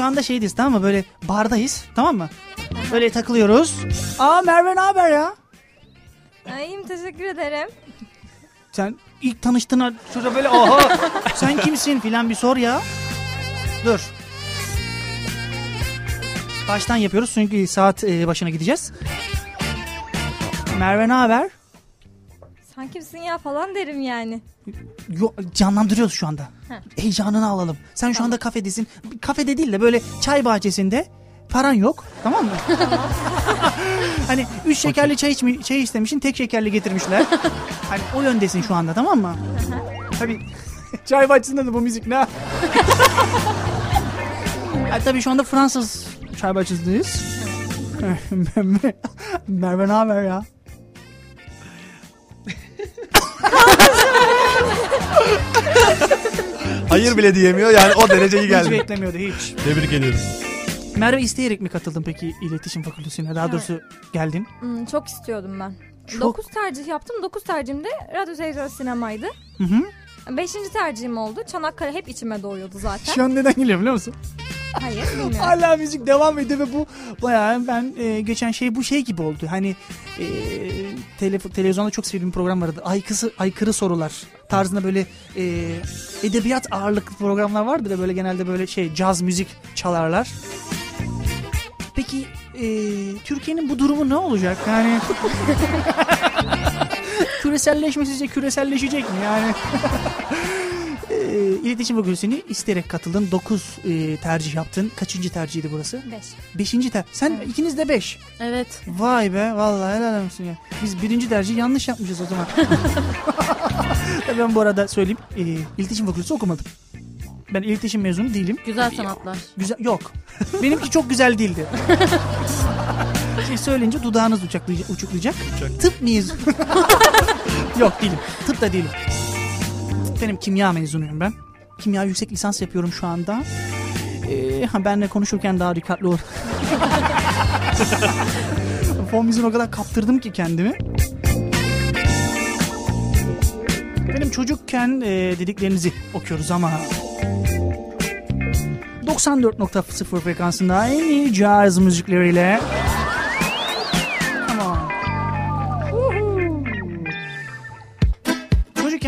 Speaker 2: Şu anda şeydeyiz tamam mı? Böyle bardayız tamam mı? Böyle takılıyoruz. Aa Merve ne haber ya?
Speaker 10: İyiyim teşekkür ederim.
Speaker 2: Sen ilk tanıştığına şurada böyle oha sen kimsin filan bir sor ya. Dur. Baştan yapıyoruz çünkü saat e, başına gideceğiz. Merve ne haber?
Speaker 10: Sen kimsin ya falan derim yani.
Speaker 2: Yo, canlandırıyoruz şu anda.
Speaker 10: Heh.
Speaker 2: Heyecanını alalım. Sen şu anda kafedesin. Kafede değil de böyle çay bahçesinde. Paran yok. Tamam mı? hani üç şekerli çay, içmi, çay istemişsin tek şekerli getirmişler. hani o yöndesin şu anda tamam mı? Tabii çay bahçesinde de bu müzik ne? ya, tabii şu anda Fransız çay bahçesindeyiz. Merve ne haber ya?
Speaker 4: Hayır bile diyemiyor yani o dereceye
Speaker 2: Hiç
Speaker 4: geldi.
Speaker 2: beklemiyordu hiç.
Speaker 4: Tebrik ediyorum.
Speaker 2: Merve isteyerek mi katıldın peki iletişim fakültesine? Daha doğrusu geldin.
Speaker 10: Hmm, çok istiyordum ben.
Speaker 2: Çok-
Speaker 10: 9 tercih yaptım. 9 tercihim de radyo televizyon sinemaydı.
Speaker 2: Hı hı.
Speaker 10: 5. tercihim oldu. Çanakkale hep içime doğuyordu zaten.
Speaker 2: Şu an neden geliyor biliyor musun?
Speaker 10: Hayır.
Speaker 2: Hala müzik devam ediyor ve bu bayağı ben e, geçen şey bu şey gibi oldu. Hani e, telef- televizyonda çok sevdiğim bir program vardı. Aykırı, aykırı sorular tarzında böyle e, edebiyat ağırlıklı programlar vardı da böyle genelde böyle şey caz müzik çalarlar. Peki e, Türkiye'nin bu durumu ne olacak? Yani küreselleşme sizce küreselleşecek mi? Yani iletişim fakültesine isteyerek katıldın. 9 tercih yaptın. Kaçıncı tercihiydi burası?
Speaker 10: 5.
Speaker 2: Beşinci ter. Sen ikiniz de 5.
Speaker 9: Evet.
Speaker 2: Vay be vallahi helal olsun ya. Biz birinci tercih yanlış yapmışız o zaman. Ben bu arada söyleyeyim. E, iletişim fakültesi okumadım. Ben iletişim mezunu değilim.
Speaker 9: Güzel sanatlar.
Speaker 2: Güzel yok. Benimki çok güzel değildi. şey söyleyince dudağınız uçaklayacak, uçuklayacak. Tıp mıyız? yok değilim. Tıp da değilim. Benim kimya mezunuyum ben. Kimya yüksek lisans yapıyorum şu anda. Ee, benle konuşurken daha dikkatli ol. Fon müziğine o kadar kaptırdım ki kendimi. Benim çocukken e, dediklerinizi okuyoruz ama 94.0 frekansında en iyi caz müzikleriyle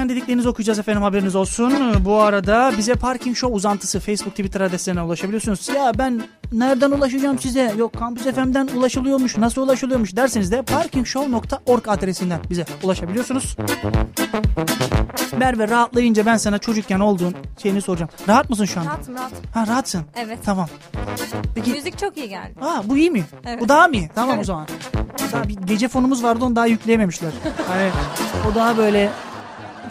Speaker 2: Çocukken dediklerinizi okuyacağız efendim haberiniz olsun. Bu arada bize Parking Show uzantısı Facebook Twitter adreslerine ulaşabiliyorsunuz. Ya ben nereden ulaşacağım size? Yok Campus FM'den ulaşılıyormuş. Nasıl ulaşılıyormuş derseniz de parkingshow.org adresinden bize ulaşabiliyorsunuz. Merve rahatlayınca ben sana çocukken olduğun şeyini soracağım. Rahat mısın şu an?
Speaker 10: Rahatım rahatım.
Speaker 2: Ha rahatsın.
Speaker 10: Evet.
Speaker 2: Tamam. Peki
Speaker 10: Müzik çok iyi geldi.
Speaker 2: Aa bu iyi mi?
Speaker 10: Evet.
Speaker 2: Bu daha mı iyi? Tamam o zaman. Daha bir gece fonumuz vardı onu daha yükleyememişler. Hani o daha böyle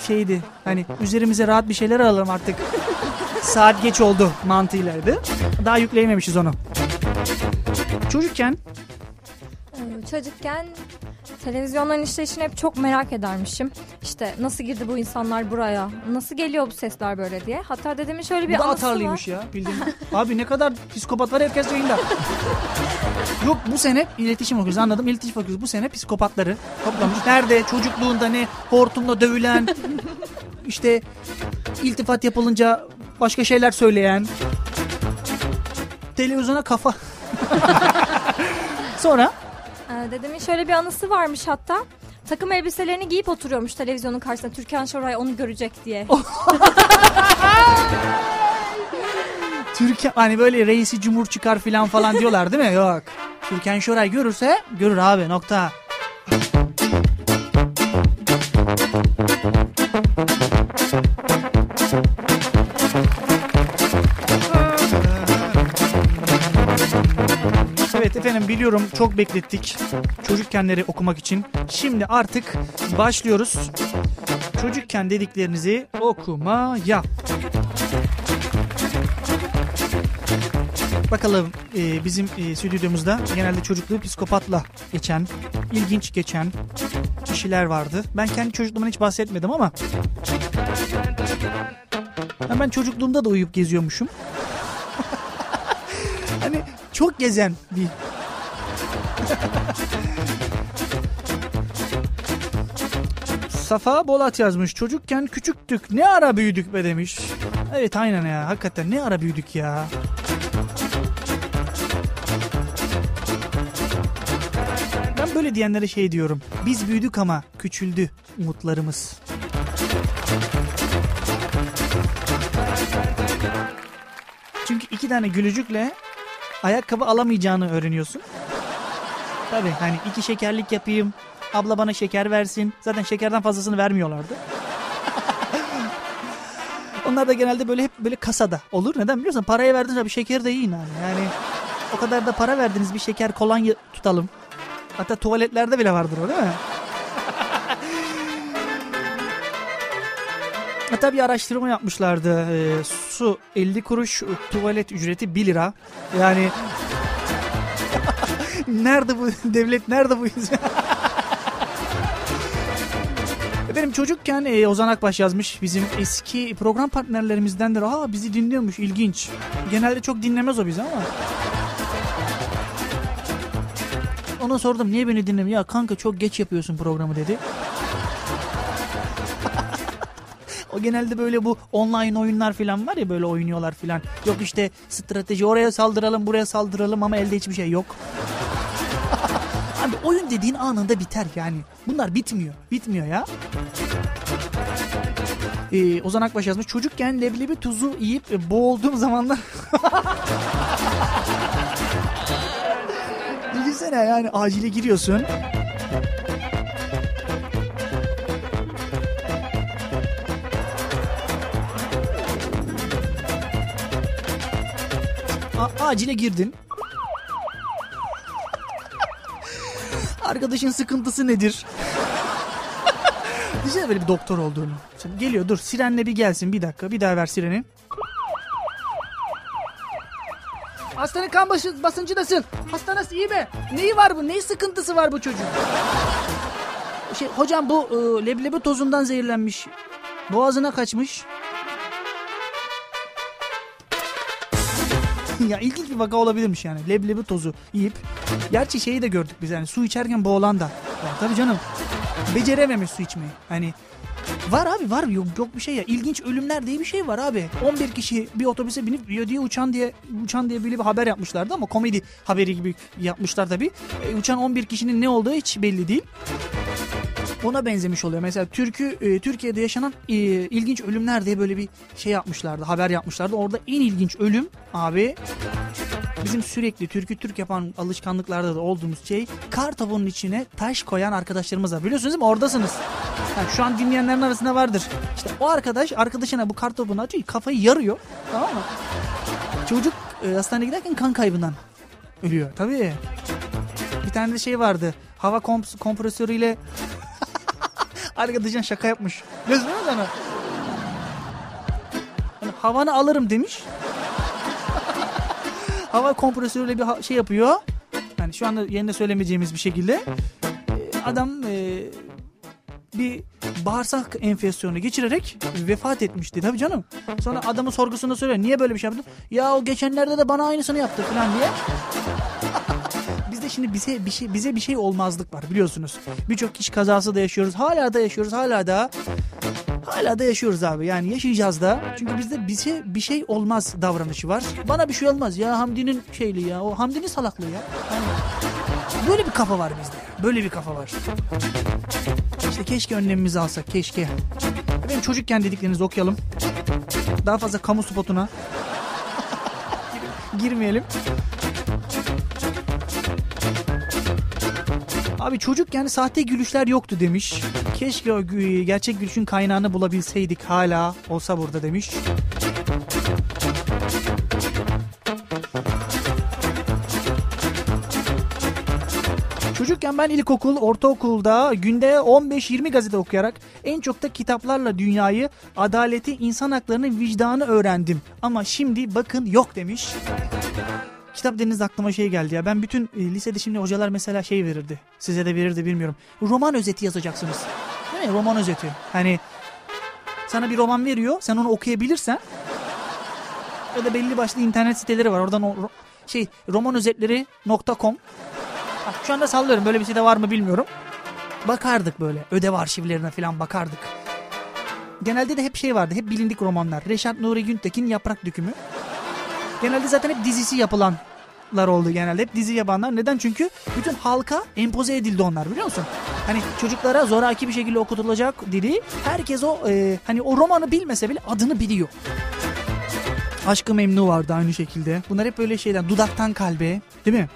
Speaker 2: şeydi. Hani üzerimize rahat bir şeyler alalım artık. Saat geç oldu mantığıylaydı. Daha yükleyememişiz onu. Çocukken
Speaker 10: Ee, Çocukken televizyonların işleyişini hep çok merak edermişim. İşte nasıl girdi bu insanlar buraya? Nasıl geliyor bu sesler böyle diye. Hatta dedemin şöyle bir
Speaker 2: bu da
Speaker 10: anısı
Speaker 2: atarlıymış
Speaker 10: var.
Speaker 2: ya bildiğin. Abi ne kadar psikopat var herkes yayında. Yok bu sene iletişim okuyoruz anladım iletişim okuyoruz. Bu sene psikopatları toplamış. Nerede çocukluğunda ne hortumla dövülen işte iltifat yapılınca başka şeyler söyleyen televizyona kafa. Sonra
Speaker 10: Ee, dedemin şöyle bir anısı varmış hatta. Takım elbiselerini giyip oturuyormuş televizyonun karşısında. Türkan Şoray onu görecek diye.
Speaker 2: Türkiye hani böyle reisi cumhur çıkar filan falan diyorlar değil mi? Yok. Türkan Şoray görürse görür abi nokta. Evet efendim biliyorum çok beklettik çocukkenleri okumak için. Şimdi artık başlıyoruz. Çocukken dediklerinizi okumaya. Bakalım e, bizim e, stüdyomuzda genelde çocukluğu psikopatla geçen, ilginç geçen kişiler vardı. Ben kendi çocukluğumdan hiç bahsetmedim ama ben çocukluğumda da uyuyup geziyormuşum. Çok gezen bir Safa Bolat yazmış. Çocukken küçüktük. Ne ara büyüdük be demiş. Evet aynen ya. Hakikaten ne ara büyüdük ya. Ben böyle diyenlere şey diyorum. Biz büyüdük ama küçüldü umutlarımız. Çünkü iki tane gülücükle ayakkabı alamayacağını öğreniyorsun. Tabii hani iki şekerlik yapayım. Abla bana şeker versin. Zaten şekerden fazlasını vermiyorlardı. Onlar da genelde böyle hep böyle kasada olur. Neden biliyorsun? Paraya verdiniz abi şekeri de yiyin abi. Yani o kadar da para verdiniz bir şeker kolonya tutalım. Hatta tuvaletlerde bile vardır o değil mi? Hatta bir araştırma yapmışlardı. Ee, su 50 kuruş, tuvalet ücreti 1 lira. Yani nerede bu devlet, nerede bu Benim çocukken e, Ozan Akbaş yazmış. Bizim eski program partnerlerimizdendir. Aa bizi dinliyormuş ilginç. Genelde çok dinlemez o bizi ama. Ona sordum niye beni dinlemiyor? Ya kanka çok geç yapıyorsun programı dedi. O genelde böyle bu online oyunlar falan var ya böyle oynuyorlar falan. Yok işte strateji oraya saldıralım buraya saldıralım ama elde hiçbir şey yok. Abi oyun dediğin anında biter yani. Bunlar bitmiyor. Bitmiyor ya. Ee, Ozan Akbaş yazmış. Çocukken leblebi tuzu yiyip e, boğulduğum zamanlar... Düşünsene yani acile giriyorsun. A- acile girdin. Arkadaşın sıkıntısı nedir? Düşünsene böyle bir doktor olduğunu. Şimdi geliyor dur sirenle bir gelsin bir dakika bir daha ver sireni. Hastanın kan başı, basıncı nasıl? Hasta nasıl iyi mi? Neyi var bu? Neyi sıkıntısı var bu çocuğun? Şey, hocam bu e, leblebi tozundan zehirlenmiş. Boğazına kaçmış. Ya ilginç bir vaka olabilirmiş yani. Leblebi tozu yiyip. Gerçi şeyi de gördük biz yani su içerken boğulan da. Ya tabii canım. Becerememiş su içmeyi. Hani Var abi var yok yok bir şey ya. İlginç ölümler diye bir şey var abi. 11 kişi bir otobüse binip diye uçan diye uçan diye bir haber yapmışlardı ama komedi haberi gibi yapmışlar tabii. E, uçan 11 kişinin ne olduğu hiç belli değil. Ona benzemiş oluyor. Mesela Türkü e, Türkiye'de yaşanan e, ilginç ölümler diye böyle bir şey yapmışlardı. Haber yapmışlardı. Orada en ilginç ölüm abi bizim sürekli türkü Türk yapan alışkanlıklarda da olduğumuz şey kar tavuğunun içine taş koyan arkadaşlarımız var. Biliyorsunuz değil mi? Oradasınız. Yani şu an dinleyenlerin arasında vardır. İşte o arkadaş arkadaşına bu kar tavuğunu atıyor. Kafayı yarıyor. Tamam mı? Çocuk e, hastaneye giderken kan kaybından ölüyor. Tabii. Bir tane de şey vardı. Hava komp- kompresörüyle arkadaşın şaka yapmış. Biliyorsun değil sana? Yani havanı alırım demiş. Hava kompresörüyle bir şey yapıyor. Yani şu anda yerine söylemeyeceğimiz bir şekilde. Ee, Adam e, bir bağırsak enfeksiyonu geçirerek vefat etmişti. Tabii canım. Sonra adamın sorgusunda soruyor. Niye böyle bir şey yaptın? Ya o geçenlerde de bana aynısını yaptı falan diye. Bizde şimdi bize bir şey bize bir şey olmazlık var biliyorsunuz. Birçok kişi kazası da yaşıyoruz. Hala da yaşıyoruz. Hala da hala da yaşıyoruz abi. Yani yaşayacağız da. Çünkü bizde bize bir şey olmaz davranışı var. Bana bir şey olmaz ya Hamdi'nin şeyli ya. O Hamdi'nin salaklığı ya. Yani böyle bir kafa var bizde. Böyle bir kafa var. İşte keşke önlemimizi alsak. Keşke. Benim çocukken dediklerinizi okuyalım. Daha fazla kamu spotuna girmeyelim. Abi çocukken sahte gülüşler yoktu demiş. Keşke o gerçek gülüşün kaynağını bulabilseydik hala olsa burada demiş. Çocukken ben ilkokul, ortaokulda günde 15-20 gazete okuyarak en çok da kitaplarla dünyayı, adaleti, insan haklarını, vicdanı öğrendim. Ama şimdi bakın yok demiş. Kitap dediniz aklıma şey geldi ya. Ben bütün e, lisede şimdi hocalar mesela şey verirdi. Size de verirdi bilmiyorum. Roman özeti yazacaksınız. Değil mi? Roman özeti. Hani sana bir roman veriyor. Sen onu okuyabilirsen ya da belli başlı internet siteleri var. Oradan o şey romanözetleri.com Bak, Şu anda sallıyorum. Böyle bir site var mı bilmiyorum. Bakardık böyle. Ödev arşivlerine falan bakardık. Genelde de hep şey vardı. Hep bilindik romanlar. Reşat Nuri Güntekin Yaprak Dökümü. Genelde zaten hep dizisi yapılanlar oldu genelde. Hep dizi yapanlar. Neden? Çünkü bütün halka empoze edildi onlar biliyor musun? Hani çocuklara zoraki bir şekilde okutulacak dedi. Herkes o e, hani o romanı bilmese bile adını biliyor. Aşkı Memnu vardı aynı şekilde. Bunlar hep böyle şeyler. Dudaktan kalbe. Değil mi?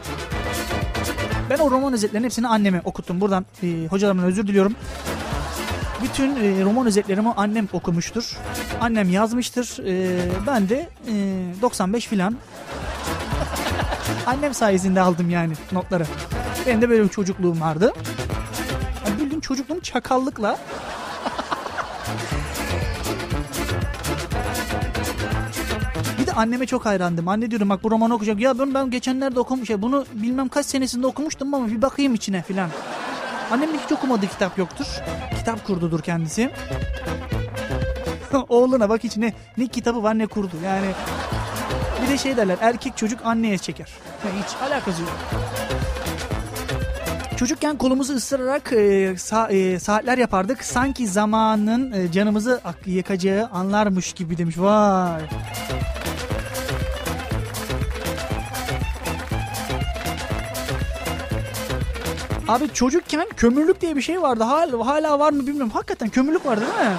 Speaker 2: Ben o roman özetlerinin hepsini anneme okuttum. Buradan e, hocalarımdan özür diliyorum. Bütün e, roman özetlerimi annem okumuştur. Annem yazmıştır. E, ben de e, 95 filan. annem sayesinde aldım yani notları. Benim de böyle bir çocukluğum vardı. Yani bildiğin çocukluğum çakallıkla Bir de anneme çok hayrandım. Anne diyorum bak bu romanı okuyacak. Ya ben, ben geçenlerde okumuş ya bunu bilmem kaç senesinde okumuştum ama bir bakayım içine filan. Annemin hiç okumadığı kitap yoktur. Kitap kurdudur kendisi. Oğluna bak hiç ne, kitabı var ne kurdu. Yani bir de şey derler erkek çocuk anneye çeker. Hiç alakası yok. Çocukken kolumuzu ısırarak e, sa- e, saatler yapardık. Sanki zamanın e, canımızı ak- yakacağı anlarmış gibi demiş. Vay. Abi çocukken kömürlük diye bir şey vardı. Hala, hala var mı bilmiyorum. Hakikaten kömürlük vardı değil mi?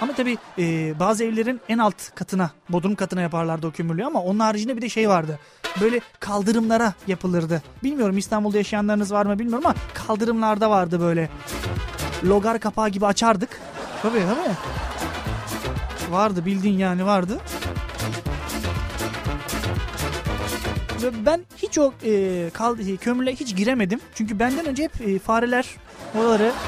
Speaker 2: Ama tabii e, bazı evlerin en alt katına, bodrum katına yaparlardı o kömürlüğü ama onun haricinde bir de şey vardı. Böyle kaldırımlara yapılırdı. Bilmiyorum İstanbul'da yaşayanlarınız var mı bilmiyorum ama kaldırımlarda vardı böyle. Logar kapağı gibi açardık. Tabii tabii. Vardı bildiğin yani vardı. Ben hiç o e, kal, e, kömürle hiç giremedim. Çünkü benden önce hep e, fareler oraları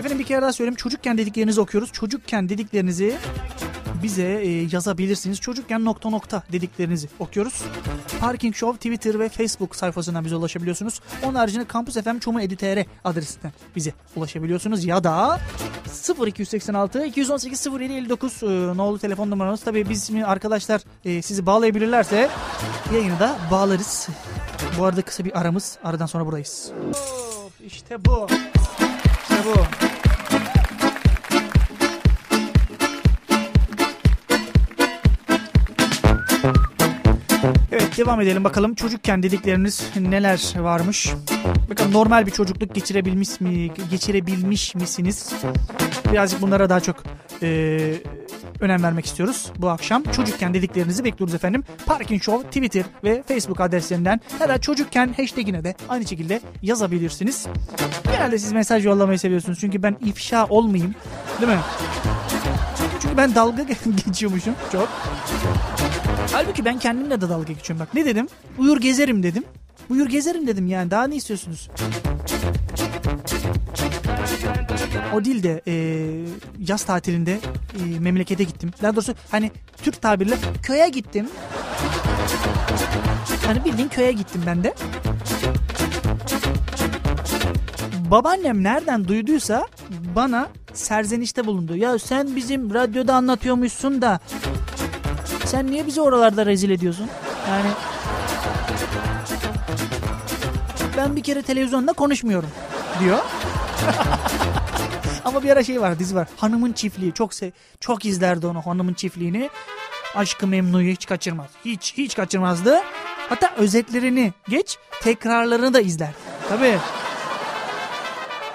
Speaker 2: Efendim bir kere daha söyleyeyim. Çocukken dediklerinizi okuyoruz. Çocukken dediklerinizi bize e, yazabilirsiniz. Çocukken nokta nokta dediklerinizi okuyoruz. Parking Show Twitter ve Facebook sayfasından bize ulaşabiliyorsunuz. Onun haricinde Campus FM Çomu Edü.tr adresinden bize ulaşabiliyorsunuz. Ya da 0286 218 07 59 e, nolu telefon numaramız. Tabii bizim arkadaşlar e, sizi bağlayabilirlerse yayını da bağlarız. Bu arada kısa bir aramız. Aradan sonra buradayız. İşte bu. İşte bu. Devam edelim bakalım çocukken dedikleriniz neler varmış. Bakalım normal bir çocukluk geçirebilmiş mi geçirebilmiş misiniz? Birazcık bunlara daha çok e, önem vermek istiyoruz bu akşam. Çocukken dediklerinizi bekliyoruz efendim. Parking Show Twitter ve Facebook adreslerinden ya da çocukken hashtagine de aynı şekilde yazabilirsiniz. Genelde siz mesaj yollamayı seviyorsunuz çünkü ben ifşa olmayayım değil mi? Çünkü ben dalga geçiyormuşum çok. Halbuki ben kendimle de dalga geçiyorum. Bak ne dedim? Uyur gezerim dedim. Uyur gezerim dedim yani. Daha ne istiyorsunuz? O değil de e, yaz tatilinde e, memlekete gittim. Daha doğrusu hani Türk tabirle köye gittim. Hani bildiğin köye gittim ben de. Babaannem nereden duyduysa bana serzenişte bulundu. Ya sen bizim radyoda anlatıyormuşsun da sen niye bizi oralarda rezil ediyorsun? Yani ben bir kere televizyonda konuşmuyorum diyor. Ama bir ara şey var dizi var. Hanımın çiftliği çok se çok izlerdi onu hanımın çiftliğini. Aşkı Memnu'yu hiç kaçırmaz. Hiç hiç kaçırmazdı. Hatta özetlerini geç tekrarlarını da izler. Tabii.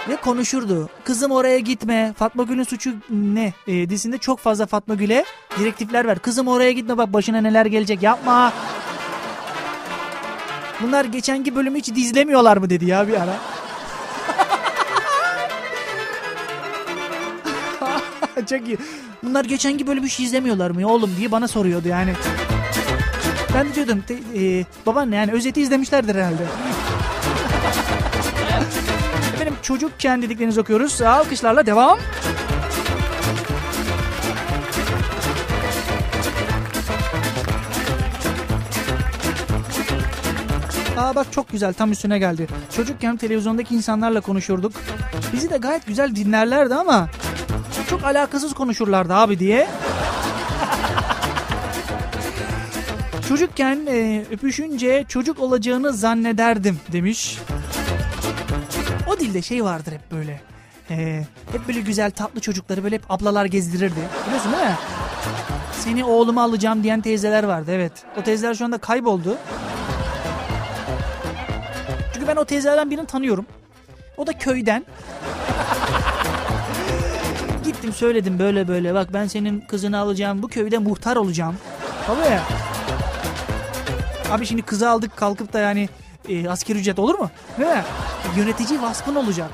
Speaker 2: Ve konuşurdu. Kızım oraya gitme. Fatma Gül'ün suçu ne? E, dizisinde çok fazla Fatma Gül'e direktifler ver. Kızım oraya gitme bak başına neler gelecek yapma. Bunlar geçenki bölümü hiç dizlemiyorlar mı dedi ya bir ara. Çok iyi. Bunlar geçenki bölümü hiç izlemiyorlar mı ya oğlum diye bana soruyordu yani. Ben de diyordum e, babaanne yani özeti izlemişlerdir herhalde. Çocukken dediklerinizi okuyoruz. Alkışlarla devam. Aa bak çok güzel tam üstüne geldi. Çocukken televizyondaki insanlarla konuşurduk. Bizi de gayet güzel dinlerlerdi ama çok alakasız konuşurlardı abi diye. Çocukken e, öpüşünce çocuk olacağını zannederdim demiş. Dilde şey vardır hep böyle. E, hep böyle güzel tatlı çocukları böyle hep ablalar gezdirirdi. Biliyorsun değil mi? Seni oğluma alacağım diyen teyzeler vardı evet. O teyzeler şu anda kayboldu. Çünkü ben o teyzelerden birini tanıyorum. O da köyden. Gittim söyledim böyle böyle bak ben senin kızını alacağım bu köyde muhtar olacağım. Tabii. Abi şimdi kızı aldık kalkıp da yani e, asker ücret olur mu? Değil mi? Yönetici vasfın olacak.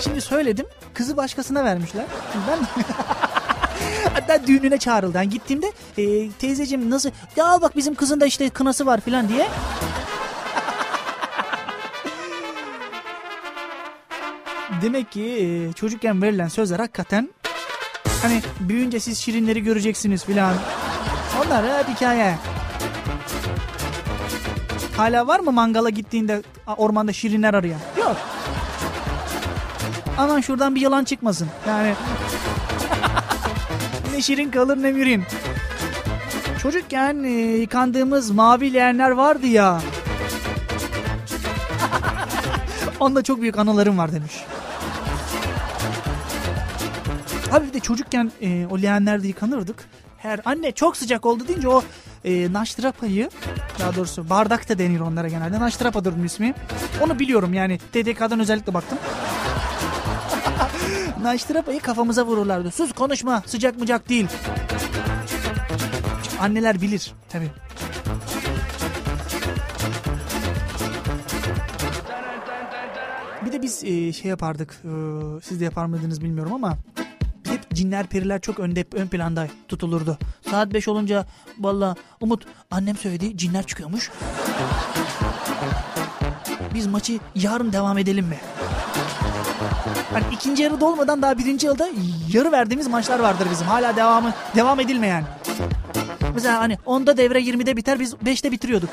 Speaker 2: Şimdi söyledim. Kızı başkasına vermişler. Ben Hatta düğününe çağrıldı. Yani gittiğimde e, teyzeciğim nasıl ya bak bizim kızın da işte kınası var filan diye. Demek ki e, çocukken verilen sözler hakikaten hani büyüyünce siz şirinleri göreceksiniz filan. Onlar hep hikaye. Hala var mı mangala gittiğinde ormanda şirinler arayan? Yok. Aman şuradan bir yalan çıkmasın. Yani ne şirin kalır ne mürin. Çocukken e, yıkandığımız mavi leğenler vardı ya. Onda çok büyük anılarım var demiş. Abi bir de çocukken e, o leğenlerde yıkanırdık. Her anne çok sıcak oldu deyince o e, naştrapayı daha doğrusu bardakta denir onlara genelde. Naştrapadır bunun ismi. Onu biliyorum yani TDK'dan özellikle baktım. Naştrapayı kafamıza vururlardı. Sus konuşma sıcak mıcak değil. Anneler bilir tabii. Bir de biz e, şey yapardık. E, siz de yapar mıydınız bilmiyorum ama cinler periler çok önde ön planda tutulurdu. Saat 5 olunca valla Umut annem söyledi cinler çıkıyormuş. Biz maçı yarın devam edelim mi? Hani ikinci yarı dolmadan daha birinci yarıda yarı verdiğimiz maçlar vardır bizim. Hala devamı devam edilmeyen. Mesela hani 10'da devre 20'de biter biz 5'te bitiriyorduk.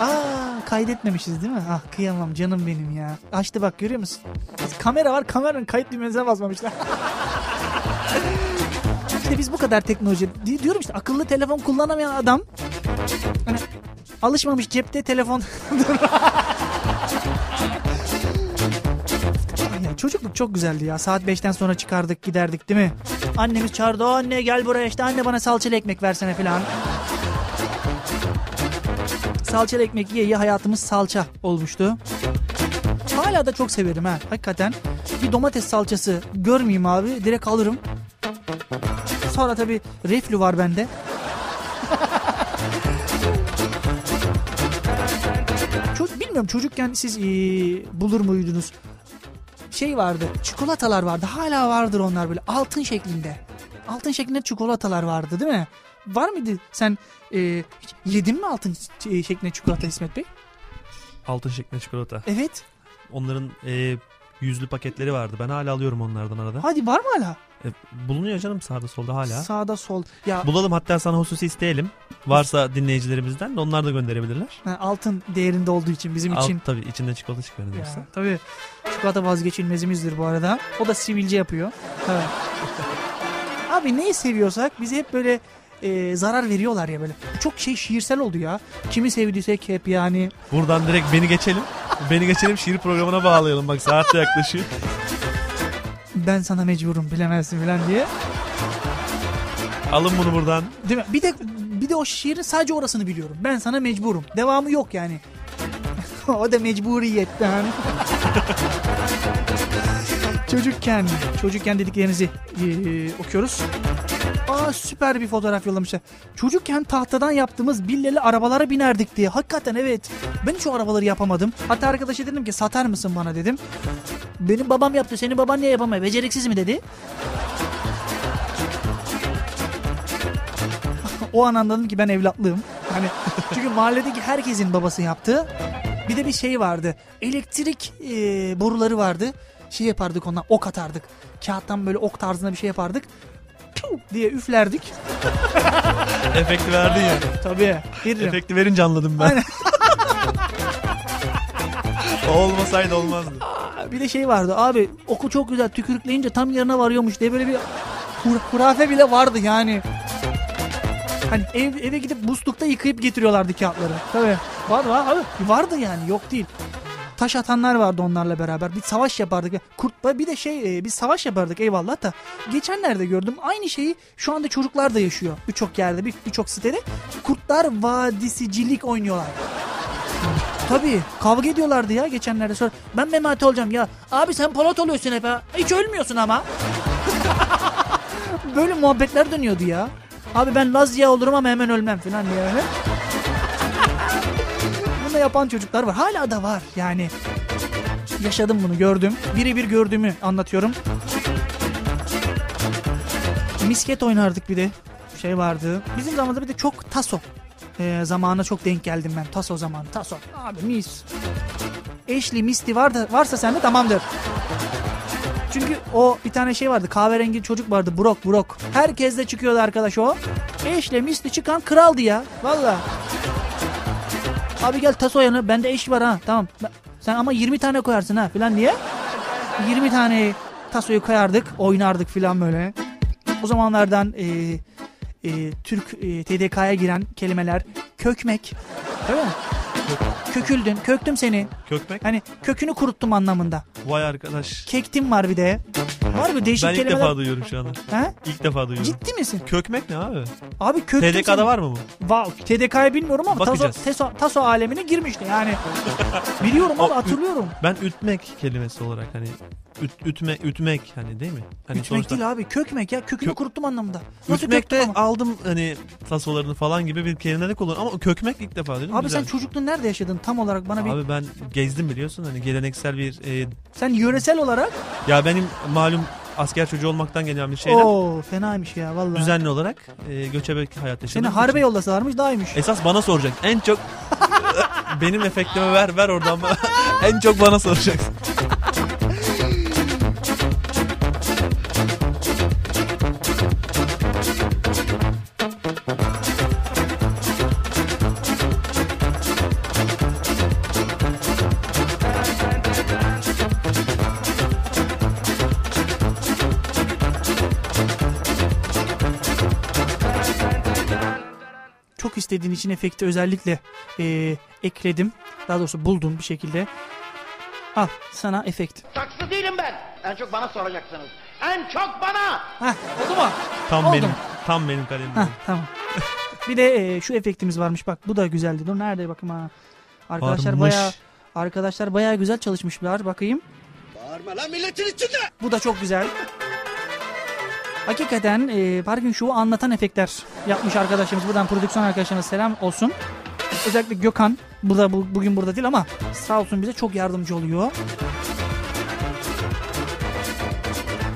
Speaker 2: Aa kaydetmemişiz değil mi? Ah kıyamam canım benim ya. Açtı bak görüyor musun? Kamera var kameranın kayıt düğmesine basmamışlar. işte biz bu kadar teknoloji Di- diyorum işte akıllı telefon kullanamayan adam hani alışmamış cepte telefon çocukluk çok güzeldi ya. Saat 5'ten sonra çıkardık giderdik değil mi? Annemiz çağırdı. "O Anne gel buraya işte anne bana salçalı ekmek versene falan. Salçalı ekmek yiye yiye hayatımız salça olmuştu. Hala da çok severim ha hakikaten. Bir domates salçası görmeyeyim abi direkt alırım. Sonra tabii reflü var bende. Çocuk, bilmiyorum çocukken siz ee, bulur muydunuz? Şey vardı çikolatalar vardı hala vardır onlar böyle altın şeklinde. Altın şeklinde çikolatalar vardı değil mi? Var mıydı sen hiç yedin mi altın e, şeklinde çikolata İsmet Bey?
Speaker 4: Altın şeklinde çikolata.
Speaker 2: Evet.
Speaker 4: Onların e, yüzlü paketleri vardı. Ben hala alıyorum onlardan arada.
Speaker 2: Hadi var mı hala?
Speaker 4: E, bulunuyor canım sağda solda hala.
Speaker 2: Sağda sol. Ya
Speaker 4: Bulalım hatta sana hususi isteyelim. Varsa dinleyicilerimizden de onlar da gönderebilirler.
Speaker 2: ha, altın değerinde olduğu için bizim
Speaker 4: Al,
Speaker 2: için.
Speaker 4: tabii içinde çikolata çıkıyor
Speaker 2: Ya,
Speaker 4: diyorsa.
Speaker 2: tabii. Çikolata vazgeçilmezimizdir bu arada. O da sivilce yapıyor. Evet. Abi neyi seviyorsak bize hep böyle e, zarar veriyorlar ya böyle. Çok şey şiirsel oldu ya. Kimi sevdiysek hep yani.
Speaker 4: Buradan direkt beni geçelim. beni geçelim şiir programına bağlayalım. Bak saat de yaklaşıyor.
Speaker 2: Ben sana mecburum bilemezsin falan diye.
Speaker 4: Alın bunu buradan.
Speaker 2: Değil mi? Bir de bir de o şiirin sadece orasını biliyorum. Ben sana mecburum. Devamı yok yani. o da mecburiyetten. çocukken, çocukken dediklerinizi eee, okuyoruz. Aa süper bir fotoğraf yollamışlar. Çocukken tahtadan yaptığımız billeli arabalara binerdik diye. Hakikaten evet. Ben hiç arabaları yapamadım. Hatta arkadaşa dedim ki satar mısın bana dedim. Benim babam yaptı. Senin baban niye yapamıyor? Beceriksiz mi dedi. o an anladım ki ben evlatlığım. Hani çünkü mahalledeki herkesin babası yaptı. Bir de bir şey vardı. Elektrik e, boruları vardı. Şey yapardık ondan ok atardık. Kağıttan böyle ok tarzında bir şey yapardık. Piu diye üflerdik.
Speaker 4: Efekti verdin ya.
Speaker 2: Tabii. Veririm.
Speaker 4: Efekti verince anladım ben.
Speaker 2: Aynen.
Speaker 4: o olmasaydı olmazdı.
Speaker 2: Bir de şey vardı abi oku çok güzel tükürükleyince tam yerine varıyormuş diye böyle bir hur- hurafe bile vardı yani. Hani ev, eve gidip muslukta yıkayıp getiriyorlardı kağıtları. Tabii. Var var abi. Vardı yani yok değil. Taş atanlar vardı onlarla beraber. Bir savaş yapardık. Kurt bir de şey e, bir savaş yapardık eyvallah da. Geçenlerde gördüm aynı şeyi şu anda çocuklar da yaşıyor. Birçok yerde bir- birçok sitede. Kurtlar Vadisicilik oynuyorlar. Tabii kavga ediyorlardı ya geçenlerde sonra. Ben Memati olacağım ya. Abi sen Polat oluyorsun hep ha. Hiç ölmüyorsun ama. Böyle muhabbetler dönüyordu ya. Abi ben Lazya olurum ama hemen ölmem falan diye Bunu yapan çocuklar var. Hala da var yani. Yaşadım bunu gördüm. Birebir gördüğümü anlatıyorum. Misket oynardık bir de. Şey vardı. Bizim zamanımızda bir de çok taso. Ee, zamana çok denk geldim ben. Taso zamanı. Taso. Abi mis. Eşli misti var da, varsa sende tamamdır. Çünkü o bir tane şey vardı. Kahverengi çocuk vardı. Brok Brok. Herkes de çıkıyordu arkadaş o. Eşle misli çıkan kraldı ya. Valla. Abi gel taso yanı. Bende eş var ha. Tamam. Sen ama 20 tane koyarsın ha filan diye. 20 tane tasoyu koyardık. Oynardık filan böyle. O zamanlardan e, e, Türk e, TDK'ya giren kelimeler kökmek. Değil mi? Köküldün. Köktüm seni.
Speaker 4: Kökmek.
Speaker 2: Hani kökünü kuruttum anlamında.
Speaker 4: Vay arkadaş.
Speaker 2: Kektim var bir de. Var mı değişik
Speaker 4: Ben ilk
Speaker 2: kelimeler?
Speaker 4: defa duyuyorum şu anda.
Speaker 2: He?
Speaker 4: İlk defa duyuyorum.
Speaker 2: Ciddi misin?
Speaker 4: Kökmek ne abi?
Speaker 2: Abi köktüm
Speaker 4: TDK'da
Speaker 2: seni.
Speaker 4: var mı bu?
Speaker 2: Va TDK'ya bilmiyorum ama taso,
Speaker 4: Bakacağız.
Speaker 2: taso, taso alemine girmişti yani. Biliyorum
Speaker 4: O,
Speaker 2: hatırlıyorum.
Speaker 4: Ben ütmek kelimesi olarak hani üt, ütme, ütmek hani değil mi? Hani
Speaker 2: Ütmek değil abi kökmek ya kökünü
Speaker 4: Kö-
Speaker 2: kuruttum anlamında. Nasıl
Speaker 4: Ütmek
Speaker 2: köktüm
Speaker 4: de
Speaker 2: ama?
Speaker 4: aldım hani tasolarını falan gibi bir kelime de kullan ama kökmek ilk defa dedim.
Speaker 2: Abi
Speaker 4: Güzel.
Speaker 2: sen çocukluğun nerede yaşadın tam olarak bana bir...
Speaker 4: Abi ben gezdim biliyorsun hani geleneksel bir e,
Speaker 2: Sen yöresel olarak...
Speaker 4: ya benim malum asker çocuğu olmaktan gelen bir şeyden
Speaker 2: Oo fenaymış ya vallahi.
Speaker 4: düzenli olarak e, göçebe hayat yaşadım.
Speaker 2: Seni harbe yollasalarmış daha iyiymiş.
Speaker 4: Esas bana soracak. En çok benim efektimi ver ver oradan en çok bana soracaksın.
Speaker 2: İstediğin için efekti özellikle e, ekledim. Daha doğrusu buldum bir şekilde. Al sana efekt.
Speaker 11: Saksı değilim ben. En çok bana soracaksınız. En çok bana.
Speaker 2: Heh, oldu mu?
Speaker 4: Tam
Speaker 2: Oldu
Speaker 4: benim
Speaker 2: mu?
Speaker 4: tam benim kalemim.
Speaker 2: Heh, tamam. bir de e, şu efektimiz varmış bak bu da güzeldi. Dur nerede bakayım ha. Arkadaşlar
Speaker 4: Varmış.
Speaker 2: bayağı arkadaşlar bayağı güzel çalışmışlar bakayım.
Speaker 11: Bağırma lan milletin içinde.
Speaker 2: Bu da çok güzel. Hakikaten e, Parking Show'u anlatan efektler yapmış arkadaşımız. Buradan prodüksiyon arkadaşlarımız selam olsun. Özellikle Gökhan. Burada bu, bugün burada değil ama sağ olsun bize çok yardımcı oluyor.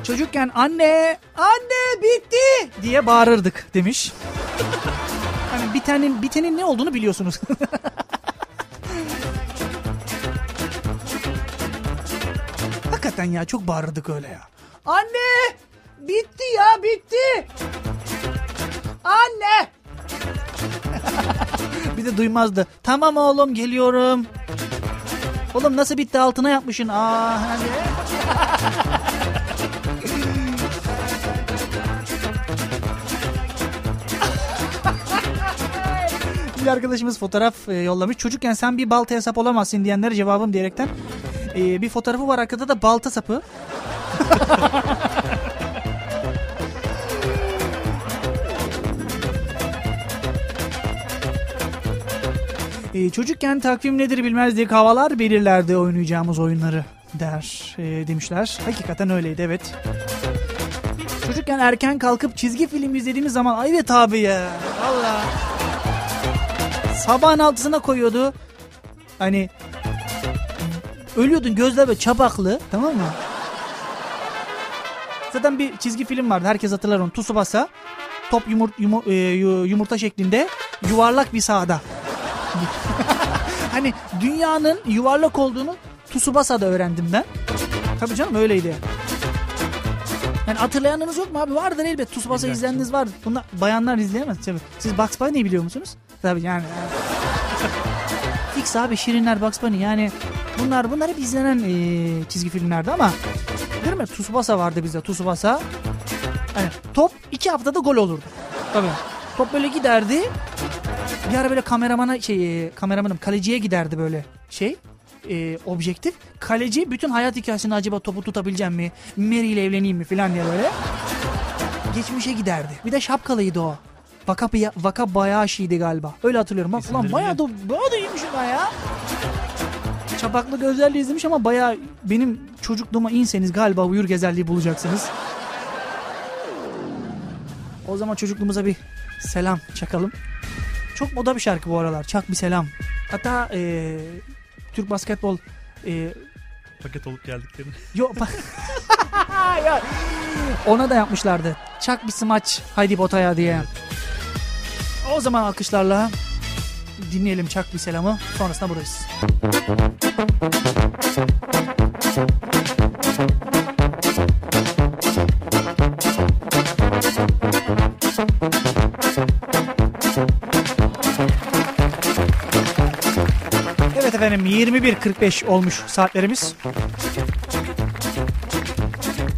Speaker 2: Çocukken anne, anne bitti diye bağırırdık demiş. Hani bitenin, bitenin ne olduğunu biliyorsunuz. Hakikaten ya çok bağırırdık öyle ya. Anne! Bitti ya bitti. Anne! bir de duymazdı. Tamam oğlum geliyorum. Oğlum nasıl bitti altına yapmışsın? Aa hani. Bir arkadaşımız fotoğraf e, yollamış. Çocukken sen bir baltaya sap olamazsın diyenlere cevabım diyerekten. E, bir fotoğrafı var arkada da balta sapı. E, çocukken takvim nedir bilmezdik havalar belirlerdi oynayacağımız oyunları der e, demişler. Hakikaten öyleydi evet. Çocukken erken kalkıp çizgi film izlediğimiz zaman evet abi ya. Valla. Sabahın altısına koyuyordu. Hani ölüyordun gözler böyle çapaklı tamam mı? Zaten bir çizgi film vardı herkes hatırlar onu. Tsubasa. Top yumur, yumu- e, yu- yumurta şeklinde yuvarlak bir sahada. Hani dünyanın yuvarlak olduğunu Tsubasa'da öğrendim ben. Tabii canım öyleydi. Yani hatırlayanınız yok mu abi? Vardır elbet. Tsubasa izleyeniniz vardır. Bunlar bayanlar izleyemez tabii. Siz Bugs Bunny'yi biliyor musunuz? Tabii yani. Fix abi Şirinler Bugs Bunny yani bunlar bunlar hep izlenen eee, çizgi filmlerdi ama değil mi? Tsubasa vardı bizde Tsubasa. Hani top iki haftada gol olurdu. Tabii. Top böyle giderdi. Bir ara böyle kameramana şey e, kameramanım kaleciye giderdi böyle şey e, objektif. Kaleci bütün hayat hikayesini acaba topu tutabileceğim mi? Mary ile evleneyim mi falan diye böyle. Geçmişe giderdi. Bir de şapkalıydı o. Vaka, Vaka Bayashi'ydi galiba. Öyle hatırlıyorum. Bak ulan bayağı da, bayağı da iyiymişim ben ya. Çapaklı gözlerle izlemiş ama bayağı benim çocukluğuma inseniz galiba uyur gezerliği bulacaksınız. O zaman çocukluğumuza bir selam çakalım. Çok moda bir şarkı bu aralar. Çak bir selam. Hatta eee, Türk basketbol eee
Speaker 4: Paket olup geldiklerini.
Speaker 2: Yo, Ya, ona da yapmışlardı. Çak bir smaç haydi potaya diye. O zaman alkışlarla dinleyelim Çak bir selamı. Sonrasında buradayız. Efendim 21.45 olmuş saatlerimiz.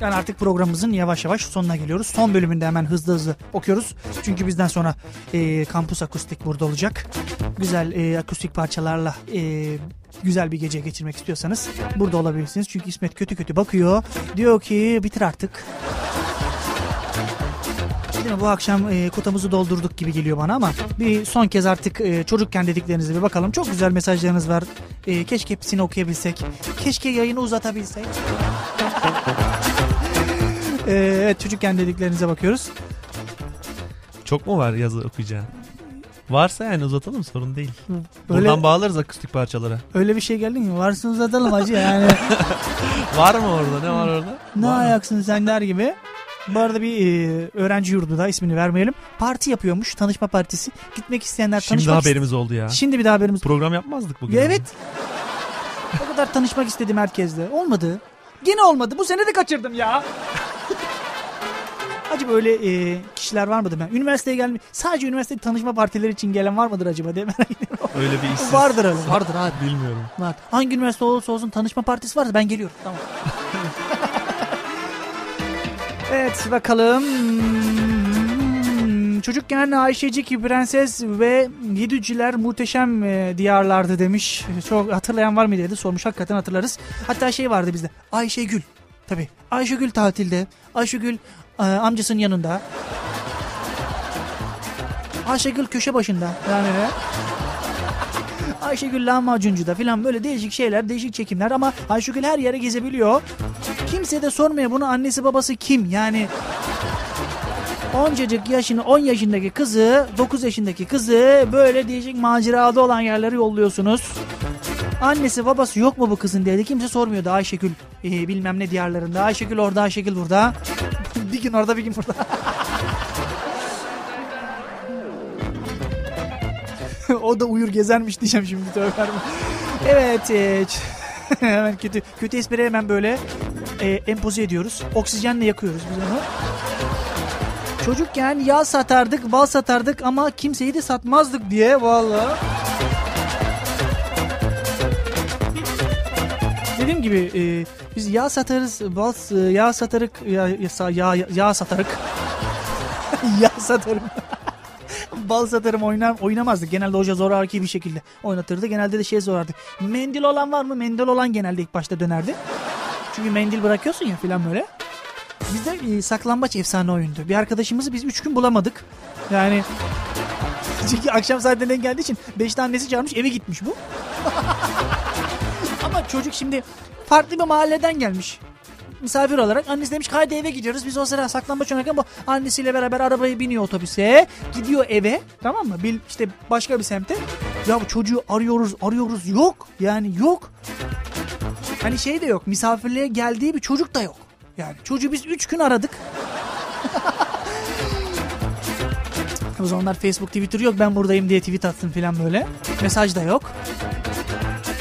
Speaker 2: Yani artık programımızın yavaş yavaş sonuna geliyoruz. Son bölümünde hemen hızlı hızlı okuyoruz. Çünkü bizden sonra e, kampus akustik burada olacak. Güzel e, akustik parçalarla e, güzel bir gece geçirmek istiyorsanız burada olabilirsiniz. Çünkü İsmet kötü kötü bakıyor. Diyor ki bitir artık. Değil mi? Bu akşam e, kotamızı doldurduk gibi geliyor bana ama bir son kez artık e, çocukken dediklerinize bir bakalım. Çok güzel mesajlarınız var. E, keşke hepsini okuyabilsek. Keşke yayını uzatabilsek. E, evet çocukken dediklerinize bakıyoruz.
Speaker 4: Çok mu var yazı okuyacağın? Varsa yani uzatalım sorun değil.
Speaker 2: Öyle-
Speaker 4: Buradan bağlarız akustik parçalara.
Speaker 2: Öyle bir şey geldi mi? Varsın uzatalım hacı yani.
Speaker 4: Var mı orada? Ne var orada?
Speaker 2: ne
Speaker 4: Var
Speaker 2: ayaksın sen der gibi. Bu arada bir e, öğrenci yurdu da ismini vermeyelim. Parti yapıyormuş. Tanışma partisi. Gitmek isteyenler
Speaker 4: Şimdi
Speaker 2: tanışmak
Speaker 4: haberimiz oldu ya.
Speaker 2: Şimdi bir daha haberimiz.
Speaker 4: Program yapmazdık bugün.
Speaker 2: Ya evet. o kadar tanışmak istedim herkesle. Olmadı. Gene olmadı. Bu sene de kaçırdım ya. Acaba öyle e, kişiler var mıdır ben? Üniversiteye gelmiş. Sadece üniversite tanışma partileri için gelen var mıdır acaba diye merak ediyorum.
Speaker 4: Öyle bir işsiz.
Speaker 2: Vardır öyle. Vardır abi.
Speaker 4: Bilmiyorum.
Speaker 2: Var. Hangi üniversite olursa olsun tanışma partisi varsa ben geliyorum. Tamam. evet bakalım. çocukken Ayşecik Prenses ve Yedücüler muhteşem e, diyarlardı demiş. Çok hatırlayan var mı dedi sormuş. Hakikaten hatırlarız. Hatta şey vardı bizde. Ayşegül. Tabii. Ayşegül tatilde. Ayşegül e, amcasının yanında. Ayşegül köşe başında. Yani Ayşegül lahmacuncuda falan böyle değişik şeyler, değişik çekimler ama Ayşegül her yere gezebiliyor. Kimse de sormuyor bunu annesi babası kim? Yani oncacık yaşını 10 yaşındaki kızı 9 yaşındaki kızı böyle değişik macerada olan yerlere yolluyorsunuz. Annesi babası yok mu bu kızın dedi. Kimse sormuyordu Ayşegül e, bilmem ne diyarlarında. Ayşegül orada Ayşegül burada. bir gün orada bir gün burada. o da uyur gezermiş diyeceğim şimdi tövbe Evet. E, hemen kötü kötü espri hemen böyle e, empoze ediyoruz. Oksijenle yakıyoruz biz onu. Çocukken yağ satardık, bal satardık ama kimseyi de satmazdık diye valla. Dediğim gibi e, biz yağ satarız, bal e, yağ satarık, yağ, yağ, yağ, yağ satarık. yağ satarım. bal satarım oynar, oynamazdık. Genelde hoca zoraki bir şekilde oynatırdı. Genelde de şey zorardı. Mendil olan var mı? Mendil olan genelde ilk başta dönerdi. Çünkü mendil bırakıyorsun ya filan böyle. Bizde e, saklambaç efsane oyundu. Bir arkadaşımızı biz 3 gün bulamadık. Yani çünkü akşam saatlerine geldiği için 5 annesi çağırmış eve gitmiş bu. Ama çocuk şimdi farklı bir mahalleden gelmiş. Misafir olarak annesi demiş ki hadi eve gidiyoruz. Biz o sıra saklambaç oynarken bu annesiyle beraber arabaya biniyor otobüse. Gidiyor eve tamam mı? Bil, işte başka bir semte. Ya bu çocuğu arıyoruz arıyoruz yok. Yani yok. Hani şey de yok misafirliğe geldiği bir çocuk da yok. Yani çocuğu biz 3 gün aradık. o zamanlar Facebook, Twitter yok. Ben buradayım diye tweet attım falan böyle. Mesaj da yok.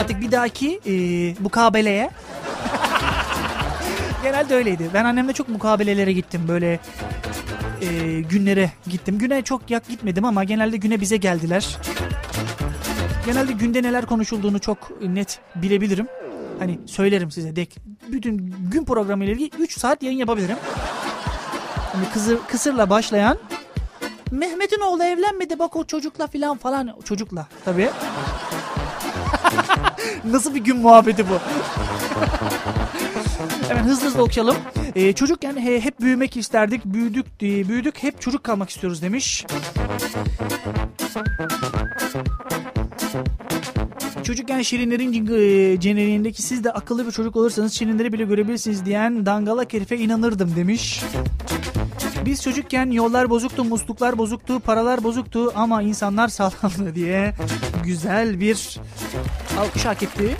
Speaker 2: Artık bir dahaki e, mukabeleye genelde öyleydi. Ben annemle çok mukabelelere gittim. Böyle e, günlere gittim. Güne çok yak gitmedim ama genelde güne bize geldiler. Genelde günde neler konuşulduğunu çok net bilebilirim. Hani söylerim size dek. Bütün gün programı ile ilgili 3 saat yayın yapabilirim. Hani kısır, kısırla başlayan Mehmet'in oğlu evlenmedi bak o çocukla filan falan. Çocukla tabii. Nasıl bir gün muhabbeti bu? Hemen hızlı hızlı okuyalım. Ee, çocukken he, hep büyümek isterdik. Büyüdük, e, büyüdük hep çocuk kalmak istiyoruz demiş. Çocukken Şirinlerin e, jeneriğindeki siz de akıllı bir çocuk olursanız Şirinleri bile görebilirsiniz diyen dangalak herife inanırdım demiş. Biz çocukken yollar bozuktu, musluklar bozuktu, paralar bozuktu ama insanlar sağlamdı diye güzel bir alkış hak etti.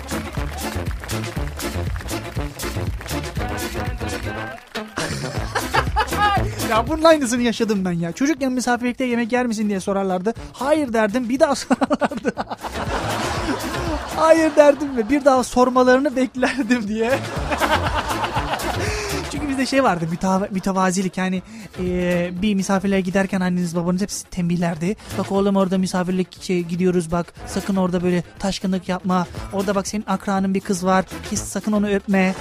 Speaker 2: Ya bunun aynısını yaşadım ben ya. Çocukken misafirlikte yemek yer misin diye sorarlardı. Hayır derdim bir daha sorarlardı. Hayır derdim ve bir daha sormalarını beklerdim diye. Çünkü bizde şey vardı müteva- mütevazilik yani e, bir misafirliğe giderken anneniz babanız hepsi tembihlerdi. Bak oğlum orada misafirlik şey, gidiyoruz bak sakın orada böyle taşkınlık yapma. Orada bak senin akranın bir kız var hiç sakın onu öpme.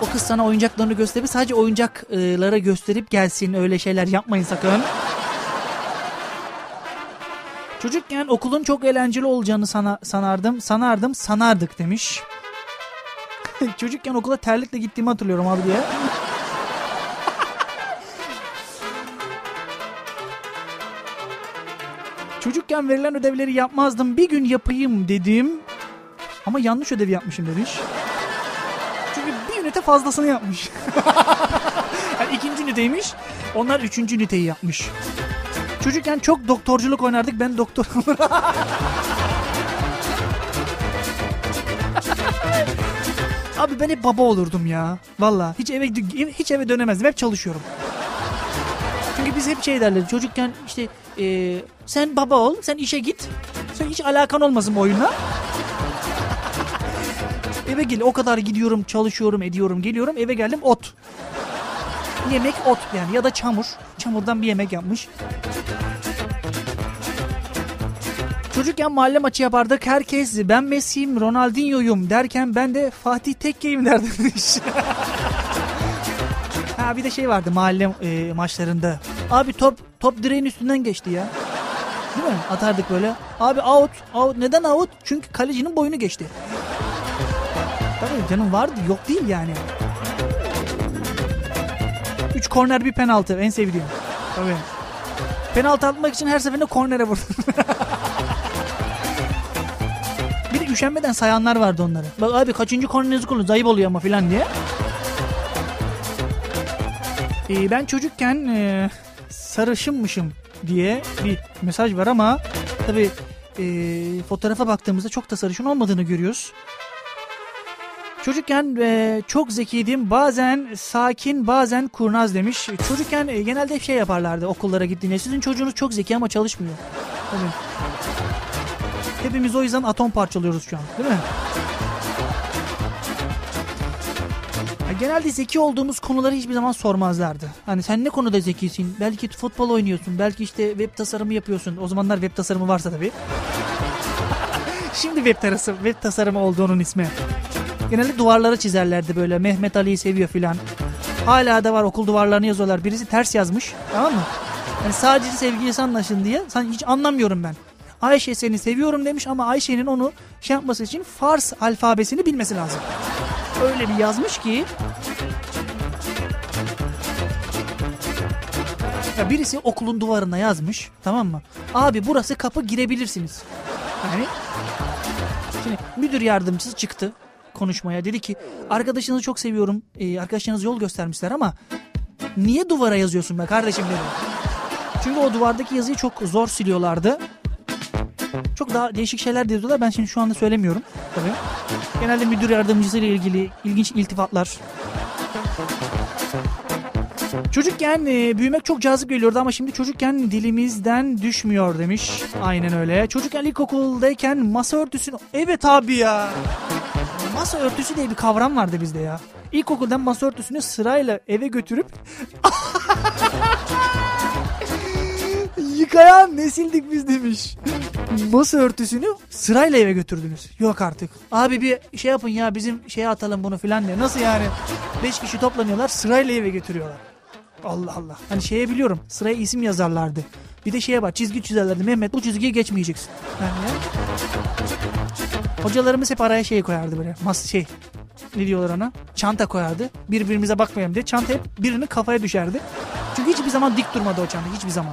Speaker 2: O kız sana oyuncaklarını gösterip sadece oyuncaklara gösterip gelsin öyle şeyler yapmayın sakın. Çocukken okulun çok eğlenceli olacağını sana, sanardım, sanardım, sanardık demiş. Çocukken okula terlikle gittiğimi hatırlıyorum abi diye. Çocukken verilen ödevleri yapmazdım. Bir gün yapayım dedim. Ama yanlış ödev yapmışım demiş. Ünite fazlasını yapmış. yani ikinci üniteymiş. Onlar üçüncü üniteyi yapmış. Çocukken çok doktorculuk oynardık. Ben doktor... Abi ben hep baba olurdum ya. Valla hiç eve hiç eve dönemezdim. Hep çalışıyorum. Çünkü biz hep şey derler. Çocukken işte e, sen baba ol, sen işe git. Sen hiç alakan olmasın bu oyunla. Eve gel o kadar gidiyorum, çalışıyorum, ediyorum, geliyorum. Eve geldim ot. Yemek ot yani ya da çamur. Çamurdan bir yemek yapmış. Çocukken mahalle maçı yapardık. Herkes ben Messi'yim, Ronaldinho'yum derken ben de Fatih Tekke'yim derdim. Ha bir de şey vardı mahalle e, maçlarında. Abi top top direğin üstünden geçti ya. Değil mi? Atardık böyle. Abi out, out. Neden out? Çünkü kalecinin boyunu geçti. Tabii canım vardı. Yok değil yani. 3 korner bir penaltı. En sevdiğim. Tabii. Penaltı atmak için her seferinde kornere vurdum. bir de üşenmeden sayanlar vardı onları. Bak abi kaçıncı kornerinizi kullanın zayıf oluyor ama filan diye. Ee, ben çocukken e, sarışınmışım diye bir mesaj var ama tabi fotoğrafa baktığımızda çok da sarışın olmadığını görüyoruz. Çocukken e, çok zekiydim bazen sakin bazen kurnaz demiş. Çocukken e, genelde hep şey yaparlardı okullara gittiğinde. Sizin çocuğunuz çok zeki ama çalışmıyor. Tabii. Hepimiz o yüzden atom parçalıyoruz şu an değil mi? Genelde zeki olduğumuz konuları hiçbir zaman sormazlardı. Hani sen ne konuda zekisin? Belki futbol oynuyorsun. Belki işte web tasarımı yapıyorsun. O zamanlar web tasarımı varsa tabii. Şimdi web, tarası, web tasarımı oldu onun ismi. Genelde duvarları çizerlerdi böyle. Mehmet Ali'yi seviyor filan. Hala da var okul duvarlarını yazıyorlar. Birisi ters yazmış. Tamam mı? Yani sadece sevgilisi anlaşın diye. Sen hiç anlamıyorum ben. Ayşe seni seviyorum demiş ama Ayşe'nin onu şey yapması için Fars alfabesini bilmesi lazım. Öyle bir yazmış ki ya birisi okulun duvarına yazmış tamam mı? Abi burası kapı girebilirsiniz. Yani şimdi müdür yardımcısı çıktı konuşmaya dedi ki arkadaşınızı çok seviyorum ee, arkadaşlarınız yol göstermişler ama niye duvara yazıyorsun be kardeşim dedi. Çünkü o duvardaki yazıyı çok zor siliyorlardı. Çok daha değişik şeyler diyorlar. Ben şimdi şu anda söylemiyorum. Tabii. Genelde müdür yardımcısı ile ilgili ilginç iltifatlar. Çocukken e, büyümek çok cazip geliyordu ama şimdi çocukken dilimizden düşmüyor demiş. Aynen öyle. Çocukken ilkokuldayken masa örtüsünü... Evet abi ya. Masa örtüsü diye bir kavram vardı bizde ya. İlkokuldan masa örtüsünü sırayla eve götürüp yıkayan nesildik biz demiş. Masa örtüsünü sırayla eve götürdünüz. Yok artık. Abi bir şey yapın ya bizim şeye atalım bunu filan diye. Nasıl yani? Beş kişi toplanıyorlar sırayla eve götürüyorlar. Allah Allah. Hani şeye biliyorum sıraya isim yazarlardı. Bir de şeye bak çizgi çizerlerdi. Mehmet bu çizgiye geçmeyeceksin. Yani ya. Hocalarımız hep araya şey koyardı böyle. Mas şey ne diyorlar ona? Çanta koyardı. Birbirimize bakmayalım diye. Çanta hep birinin kafaya düşerdi. Çünkü hiçbir zaman dik durmadı o çanta. Hiçbir zaman.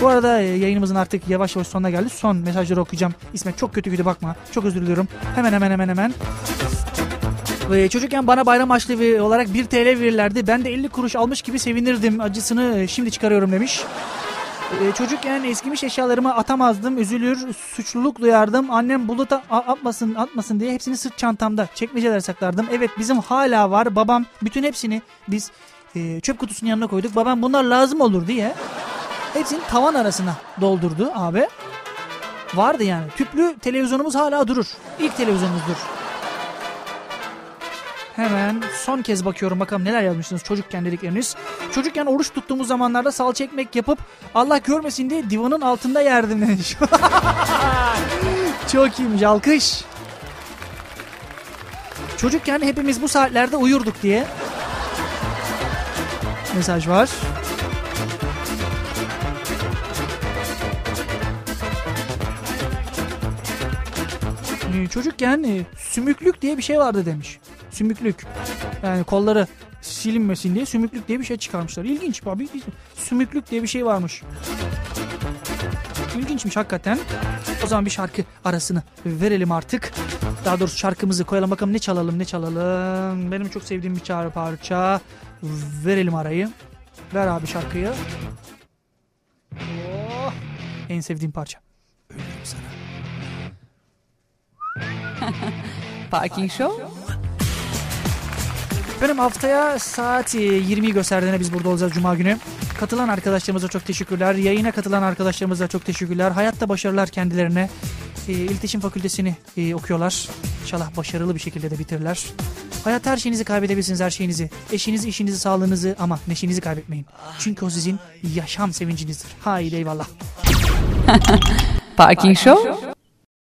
Speaker 2: Bu arada e, yayınımızın artık yavaş yavaş sonuna geldi. Son mesajları okuyacağım. İsmet çok kötü kötü bakma. Çok özür diliyorum. Hemen hemen hemen hemen. Ve çocukken bana bayram harçlığı olarak 1 TL verirlerdi. Ben de 50 kuruş almış gibi sevinirdim. Acısını e, şimdi çıkarıyorum demiş. Ee, çocukken eskimiş eşyalarımı atamazdım. Üzülür, suçluluk duyardım. Annem buluta atmasın, atmasın diye hepsini sırt çantamda çekmeceler saklardım. Evet bizim hala var. Babam bütün hepsini biz e, çöp kutusunun yanına koyduk. Babam bunlar lazım olur diye hepsini tavan arasına doldurdu abi. Vardı yani. Tüplü televizyonumuz hala durur. İlk televizyonumuzdur. Hemen son kez bakıyorum bakalım neler yazmışsınız çocukken dedikleriniz. Çocukken oruç tuttuğumuz zamanlarda salça ekmek yapıp Allah görmesin diye divanın altında yerdim demiş. Çok iyiymiş alkış. Çocukken hepimiz bu saatlerde uyurduk diye mesaj var. Ee, çocukken e, sümüklük diye bir şey vardı demiş. Sümüklük. Yani kolları silinmesin diye sümüklük diye bir şey çıkarmışlar. İlginç abi. Sümüklük diye bir şey varmış. İlginçmiş hakikaten. O zaman bir şarkı arasını verelim artık. Daha doğrusu şarkımızı koyalım bakalım ne çalalım ne çalalım. Benim çok sevdiğim bir çağrı parça. Verelim arayı. Ver abi şarkıyı. Oh, en sevdiğim parça. Ölürüm sana.
Speaker 6: Parking Show
Speaker 2: Benim haftaya saat 20'yi gösterdiğine biz burada olacağız Cuma günü. Katılan arkadaşlarımıza çok teşekkürler. Yayına katılan arkadaşlarımıza çok teşekkürler. Hayatta başarılar kendilerine. E, İletişim Fakültesini e, okuyorlar. İnşallah başarılı bir şekilde de bitirirler. Hayatta her şeyinizi kaybedebilirsiniz her şeyinizi. Eşinizi, işinizi, sağlığınızı ama neşenizi kaybetmeyin. Çünkü o sizin yaşam sevincinizdir. Haydi eyvallah.
Speaker 6: Parking Show